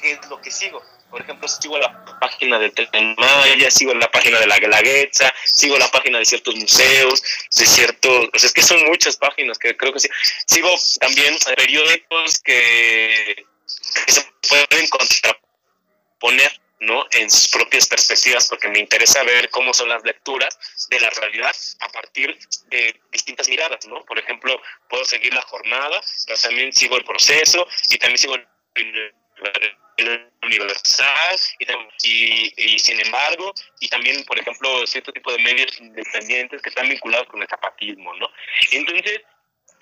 qué es lo que sigo. Por ejemplo, sigo la página del Tren Maya, sigo la página de la Galaguetza, sigo la página de ciertos museos, de ciertos, o es que son muchas páginas que creo que sí. Sigo también periódicos que, que se pueden contraponer ¿no? en sus propias perspectivas, porque me interesa ver cómo son las lecturas de la realidad a partir de distintas miradas, ¿no? Por ejemplo, puedo seguir la jornada, pero también sigo el proceso y también sigo el universal y, y, sin embargo y también por ejemplo cierto tipo de medios independientes que están vinculados con el zapatismo no entonces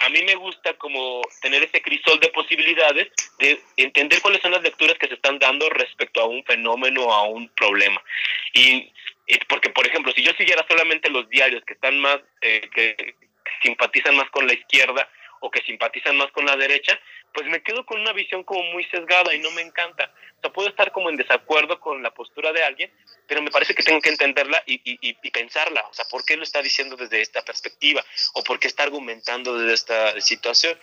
a mí me gusta como tener ese crisol de posibilidades de entender cuáles son las lecturas que se están dando respecto a un fenómeno o a un problema. Y, porque, por ejemplo, si yo siguiera solamente los diarios que están más, eh, que simpatizan más con la izquierda o que simpatizan más con la derecha, pues me quedo con una visión como muy sesgada y no me encanta. O sea, puedo estar como en desacuerdo con la postura de alguien, pero me parece que tengo que entenderla y, y, pensarla. O sea, ¿por qué lo está diciendo desde esta perspectiva? ¿O por qué está argumentando desde esta situación?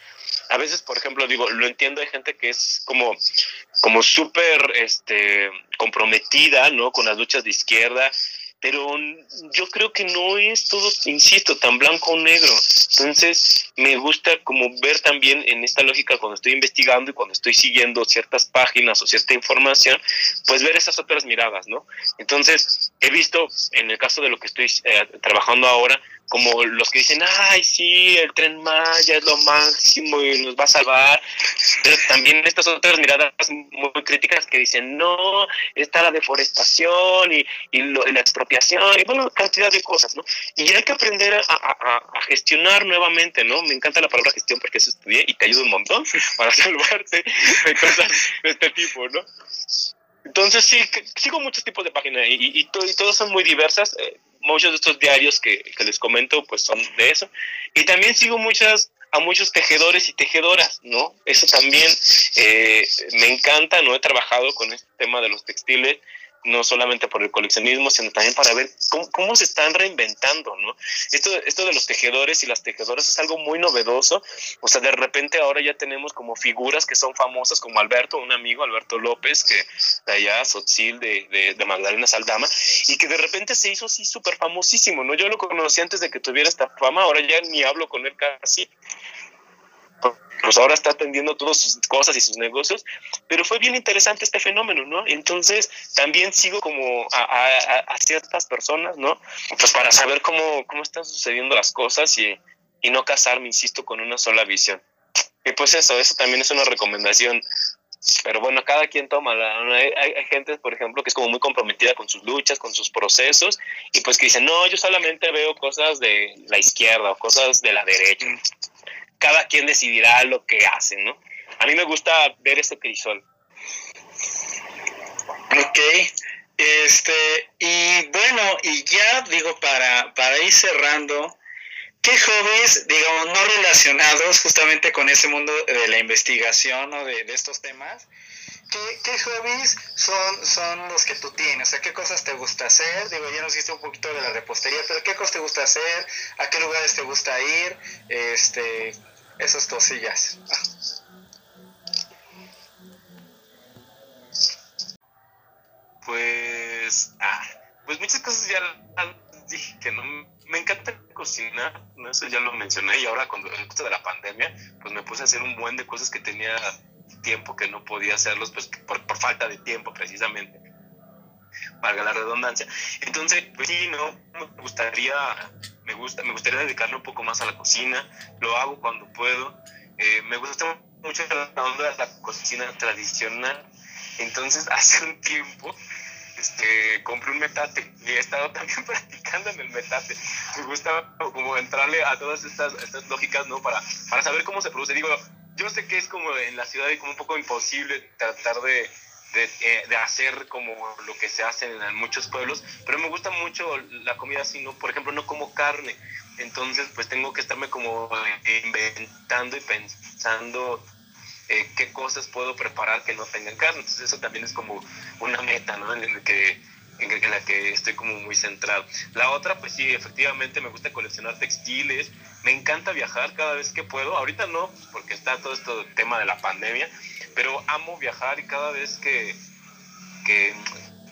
A veces, por ejemplo, digo, lo entiendo, hay gente que es como, como súper este, comprometida, ¿no? Con las luchas de izquierda pero yo creo que no es todo, insisto, tan blanco o negro. Entonces, me gusta como ver también en esta lógica cuando estoy investigando y cuando estoy siguiendo ciertas páginas o cierta información, pues ver esas otras miradas, ¿no? Entonces, he visto, en el caso de lo que estoy eh, trabajando ahora, como los que dicen, ay, sí, el tren Maya es lo máximo y nos va a salvar. Pero también estas otras miradas muy críticas que dicen, no, está la deforestación y, y, la expropiación y bueno, cantidad de cosas, ¿no? Y hay que aprender a, a, gestionar nuevamente, ¿no? Me encanta la palabra gestión porque eso estudié y te ayuda un montón para salvarte de cosas de este tipo, ¿no? Entonces sí, sigo muchos tipos de páginas y, y, y, todas son muy diversas. Eh, muchos de estos diarios que, que, les comento pues son de eso. Y también sigo muchas a muchos tejedores y tejedoras, ¿no? Eso también eh, me encanta, ¿no? He trabajado con este tema de los textiles no solamente por el coleccionismo, sino también para ver cómo, cómo, se están reinventando, ¿no? Esto, esto de los tejedores y las tejedoras es algo muy novedoso, o sea, de repente ahora ya tenemos como figuras que son famosas, como Alberto, un amigo, Alberto López, que de allá, Sotzil, de, de, de Magdalena Saldama, y que de repente se hizo así súper famosísimo, ¿no? Yo lo conocí antes de que tuviera esta fama, ahora ya ni hablo con él casi, pues ahora está atendiendo todas sus cosas y sus negocios, pero fue bien interesante este fenómeno, ¿no? Entonces también sigo como a, ciertas personas, ¿no? Pues para saber cómo, cómo están sucediendo las cosas y, y no casarme, insisto, con una sola visión. Y pues eso, eso también es una recomendación pero bueno, cada quien toma. La, hay, hay, gente, por ejemplo, que es como muy comprometida con sus luchas, con sus procesos, y pues que dicen, no, yo solamente veo cosas de la izquierda o cosas de la derecha cada quien decidirá lo que hace, ¿no? A mí me gusta ver ese crisol. Ok, este, y bueno, y ya digo, para, para ir cerrando, ¿qué hobbies, digamos, no relacionados justamente con ese mundo de la investigación o de, de estos temas, ¿Qué, ¿qué, hobbies son, son los que tú tienes? O sea, ¿qué cosas te gusta hacer? Digo, ya nos hiciste un poquito de la repostería, pero ¿qué cosas te gusta hacer? ¿A qué lugares te gusta ir? Este, esas cosillas. Pues, ah, pues muchas cosas ya dije que no me encanta cocinar, ¿no? eso ya lo mencioné y ahora cuando esto de la pandemia, pues me puse a hacer un buen de cosas que tenía tiempo que no podía hacerlos, pues por, por falta de tiempo precisamente valga la redundancia. Entonces, pues sí, no, me gustaría, me gusta, me gustaría dedicarme un poco más a la cocina, lo hago cuando puedo, eh, me gusta mucho la cocina tradicional. Entonces, hace un tiempo este, compré un metate y he estado también practicando en el metate. Me gusta como entrarle a todas estas, estas lógicas, ¿no? Para, para saber cómo se produce. Digo, yo sé que es como en la ciudad y como un poco imposible tratar de, de, eh, de, hacer como lo que se hace en, muchos pueblos, pero me gusta mucho la comida así, ¿no? Por ejemplo, no como carne, entonces, pues tengo que estarme como inventando y pensando eh, qué cosas puedo preparar que no tengan carne. Entonces, eso también es como una meta, ¿no? En, la que, en la que estoy como muy centrado. La otra, pues sí, efectivamente me gusta coleccionar textiles. Me encanta viajar cada vez que puedo. Ahorita no, porque está todo este tema de la pandemia, pero amo viajar y cada vez que, que,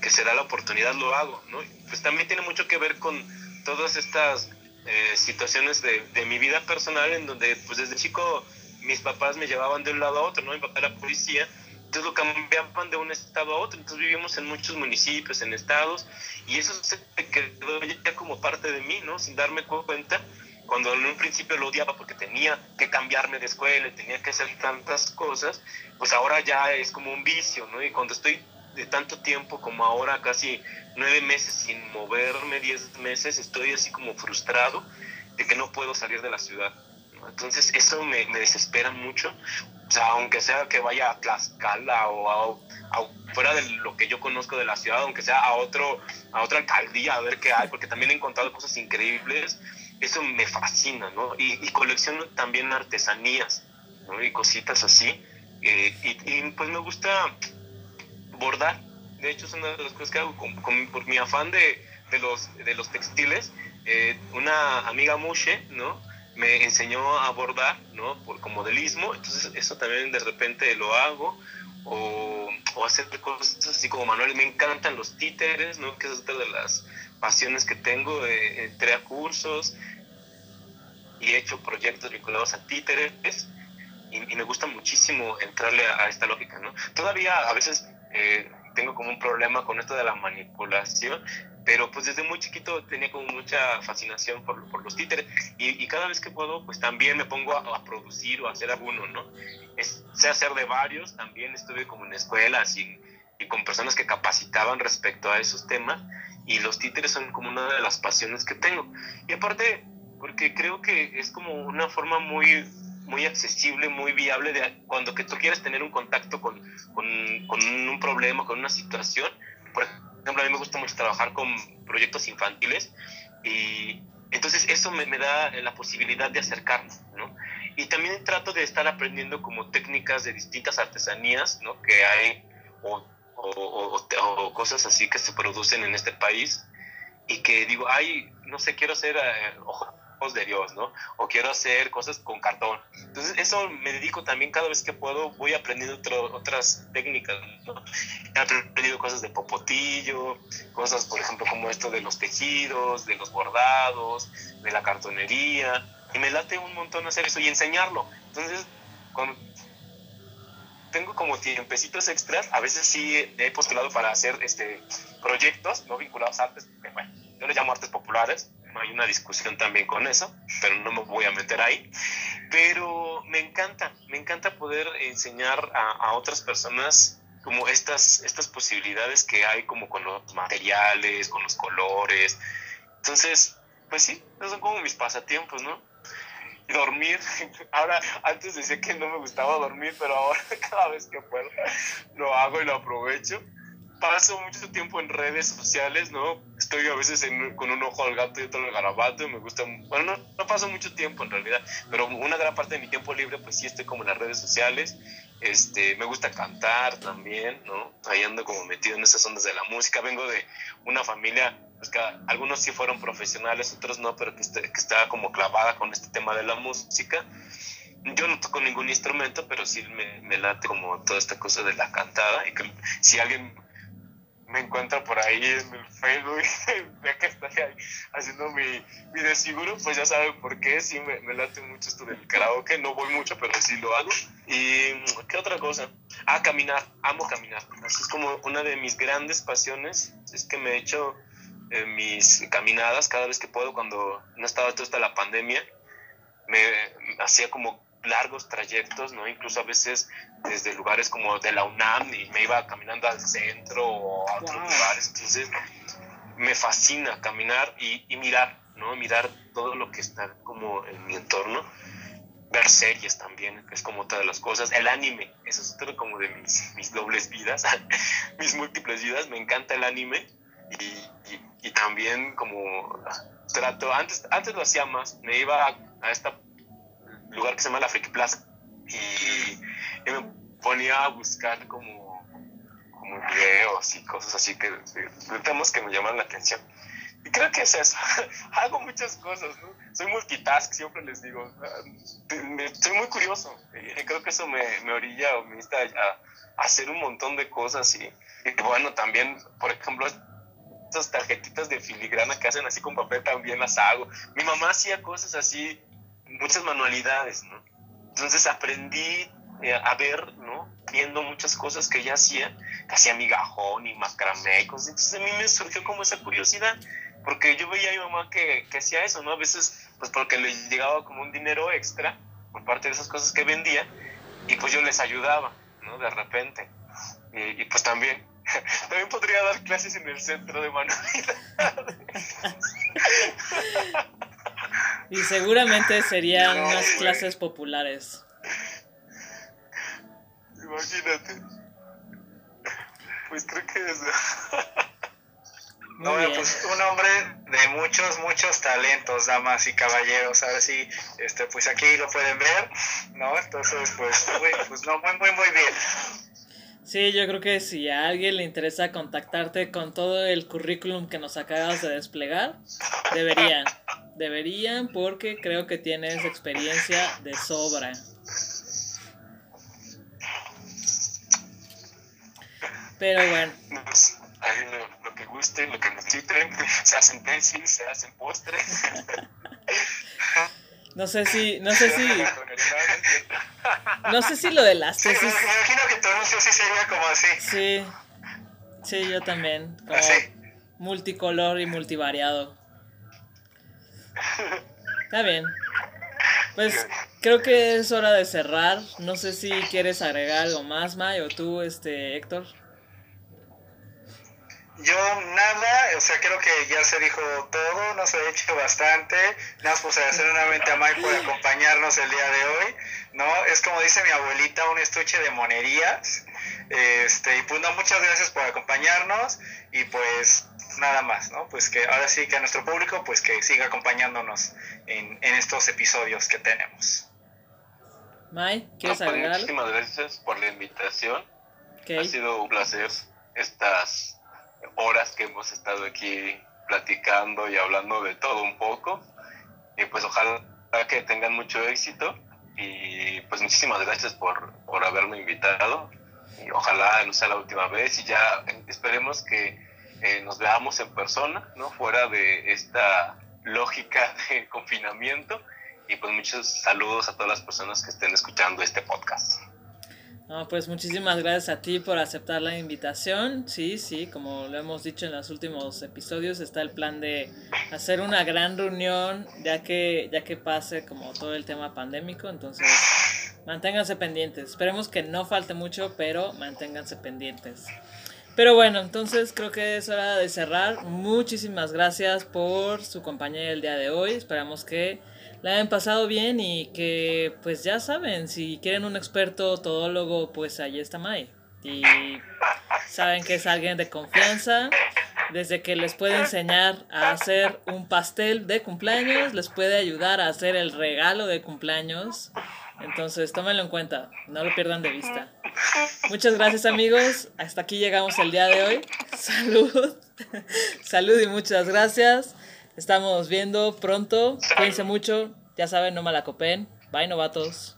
se da la oportunidad lo hago, ¿no? Pues también tiene mucho que ver con todas estas eh, situaciones de, de, mi vida personal en donde pues desde chico mis papás me llevaban de un lado a otro, ¿no? Mi papá era policía, entonces lo cambiaban de un estado a otro, entonces vivimos en muchos municipios, en estados, y eso se quedó ya como parte de mí, ¿no? Sin darme cuenta, cuando en un principio lo odiaba porque tenía que cambiarme de escuela, tenía que hacer tantas cosas, pues ahora ya es como un vicio, ¿no? Y cuando estoy de tanto tiempo como ahora, casi nueve meses sin moverme, diez meses, estoy así como frustrado de que no puedo salir de la ciudad. Entonces eso me, me, desespera mucho. O sea, aunque sea que vaya a Tlaxcala o a, fuera de lo que yo conozco de la ciudad, aunque sea a, otro, a otra alcaldía a ver qué hay, porque también he encontrado cosas increíbles, eso me fascina, ¿no? Y, y colecciono también artesanías, ¿no? Y cositas así. Eh, y, y pues me gusta bordar. De hecho, es una de las cosas que hago con, por mi afán de, de, los, de los textiles. Eh, una amiga Mushe, ¿no? Me enseñó a bordar, ¿no? Por, con modelismo. Entonces, eso también de repente lo hago. O, hacer cosas así como manuales. Me encantan los títeres, ¿no? Que es otra de las pasiones que tengo. Eh, entré a cursos y he hecho proyectos vinculados a títeres. Y, me gusta muchísimo entrarle a, a esta lógica, ¿no? Todavía a veces eh, tengo como un problema con esto de la manipulación, pero pues desde muy chiquito tenía como mucha fascinación por, por los títeres y, y, cada vez que puedo pues también me pongo a, a producir o a hacer alguno, ¿no? Es, sé hacer de varios, también estuve como en escuelas y, y con personas que capacitaban respecto a esos temas y los títeres son como una de las pasiones que tengo. Y aparte, porque creo que es como una forma muy muy accesible, muy viable de cuando que tú quieres tener un contacto con, con, con un problema, con una situación. Por ejemplo, a mí me gusta mucho trabajar con proyectos infantiles y entonces eso me, me da la posibilidad de acercarnos, ¿no? Y también trato de estar aprendiendo como técnicas de distintas artesanías, ¿no? Que hay o, o, o, o cosas así que se producen en este país y que digo, ay, no sé, quiero hacer eh, de Dios, ¿no? O quiero hacer cosas con cartón. Entonces, eso me dedico también cada vez que puedo, voy aprendiendo otro, otras técnicas, ¿no? He aprendido cosas de popotillo, cosas, por ejemplo, como esto de los tejidos, de los bordados, de la cartonería, y me late un montón hacer eso y enseñarlo. Entonces, cuando tengo como tiempecitos extras, a veces sí he postulado para hacer este, proyectos no vinculados a artes, bueno, yo les llamo artes populares, hay una discusión también con eso, pero no me voy a meter ahí. Pero me encanta, me encanta poder enseñar a, a otras personas como estas, estas posibilidades que hay como con los materiales, con los colores. Entonces, pues sí, esos son como mis pasatiempos, ¿no? Dormir. Ahora, antes decía que no me gustaba dormir, pero ahora cada vez que puedo lo hago y lo aprovecho paso mucho tiempo en redes sociales, ¿no? Estoy a veces en, con un ojo al gato y otro al garabato y me gusta, bueno, no, no, paso mucho tiempo en realidad, pero una gran parte de mi tiempo libre pues sí estoy como en las redes sociales, este, me gusta cantar también, ¿no? Ahí ando como metido en esas ondas de la música, vengo de una familia, pues que algunos sí fueron profesionales, otros no, pero que, está, que está como clavada con este tema de la música. Yo no toco ningún instrumento, pero sí me, me late como toda esta cosa de la cantada y que si alguien me encuentra por ahí en el Facebook, ve que estoy ahí haciendo mi, mi desfiguro, pues ya saben por qué, sí me, me, late mucho esto del karaoke, no voy mucho, pero sí lo hago. ¿Y qué otra cosa? Ah, caminar, amo caminar. Así es como una de mis grandes pasiones, es que me he hecho eh, mis caminadas cada vez que puedo, cuando no estaba toda esta la pandemia, me hacía como largos trayectos, ¿no? Incluso a veces desde lugares como de la UNAM y me iba caminando al centro o a otros wow. lugares. Entonces, me fascina caminar y, y, mirar, ¿no? Mirar todo lo que está como en mi entorno. Ver series también, que es como otra de las cosas. El anime, eso es otro como de mis, mis dobles vidas, mis múltiples vidas. Me encanta el anime y, y, y también como trato, antes, antes lo hacía más, me iba a, a esta lugar que se llama la Friki Plaza y, me ponía a buscar como, como videos y cosas así que de temas que me llaman la atención. Y creo que es eso. Hago muchas cosas, ¿no? Soy multitask, siempre les digo. Soy muy curioso. Y creo que eso me, me orilla o me insta a, a, hacer un montón de cosas. Y, y bueno, también, por ejemplo, estas tarjetitas de filigrana que hacen así con papel también las hago. Mi mamá hacía cosas así muchas manualidades, ¿no? Entonces aprendí eh, a ver, ¿no? Viendo muchas cosas que ella hacía, que hacía migajón y macramé y cosas. Entonces a mí me surgió como esa curiosidad, porque yo veía a mi mamá que, que hacía eso, ¿no? A veces, pues porque le llegaba como un dinero extra por parte de esas cosas que vendía, y pues yo les ayudaba, ¿no? De repente. Y, y pues también, también podría dar clases en el centro de manualidades. Y seguramente serían no, unas wey. clases populares. Imagínate. Pues creo que es. no, pues un hombre de muchos, muchos talentos, damas y caballeros. A ver si, este, pues aquí lo pueden ver, ¿no? Entonces, pues, pues no, muy, muy, muy bien. Sí, yo creo que si a alguien le interesa contactarte con todo el currículum que nos acabas de desplegar, deberían. Deberían porque creo que tienes experiencia de sobra. Pero bueno. Pues, ahí lo, lo, que guste, lo que necesiten, se hacen tesis, se hacen postres. No sé si, no sé si. No sé si lo de las tesis. Sí, me imagino que tu anuncio sí sería como así. Sí. Sí, yo también. Como así. multicolor y multivariado. Está bien. Pues creo que es hora de cerrar. No sé si quieres agregar algo más, May, o tú, este, Héctor. Yo nada, o sea, creo que ya se dijo todo, nos ha dicho bastante. Nada más pues agradecer nuevamente a Mike por acompañarnos el día de hoy, ¿no? Es como dice mi abuelita, un estuche de monerías. Este, y pues no, muchas gracias por acompañarnos y pues nada más, ¿no? Pues que ahora sí que a nuestro público, pues que siga acompañándonos en, en estos episodios que tenemos. May, ¿quieres No, pues, muchísimas gracias por la invitación. Ok. Ha sido un placer estas horas que hemos estado aquí platicando y hablando de todo un poco. Y pues ojalá que tengan mucho éxito. Y pues muchísimas gracias por, por haberme invitado. Y ojalá no sea la última vez. Y ya esperemos que eh, nos veamos en persona, ¿no? Fuera de esta lógica de confinamiento. Y pues muchos saludos a todas las personas que estén escuchando este podcast. No, pues muchísimas gracias a ti por aceptar la invitación. Sí, sí, como lo hemos dicho en los últimos episodios, está el plan de hacer una gran reunión ya que ya que pase como todo el tema pandémico, entonces manténganse pendientes. Esperemos que no falte mucho, pero manténganse pendientes. Pero bueno, entonces creo que es hora de cerrar. Muchísimas gracias por su compañía el día de hoy. Esperamos que la hayan pasado bien y que pues ya saben, si quieren un experto todólogo, pues ahí está Mai. Y saben que es alguien de confianza. Desde que les puede enseñar a hacer un pastel de cumpleaños, les puede ayudar a hacer el regalo de cumpleaños. Entonces, tómenlo en cuenta, no lo pierdan de vista. Muchas gracias amigos, hasta aquí llegamos el día de hoy. Salud, salud y muchas gracias. Estamos viendo pronto, cuídense mucho, ya saben, no malacopen. Bye novatos.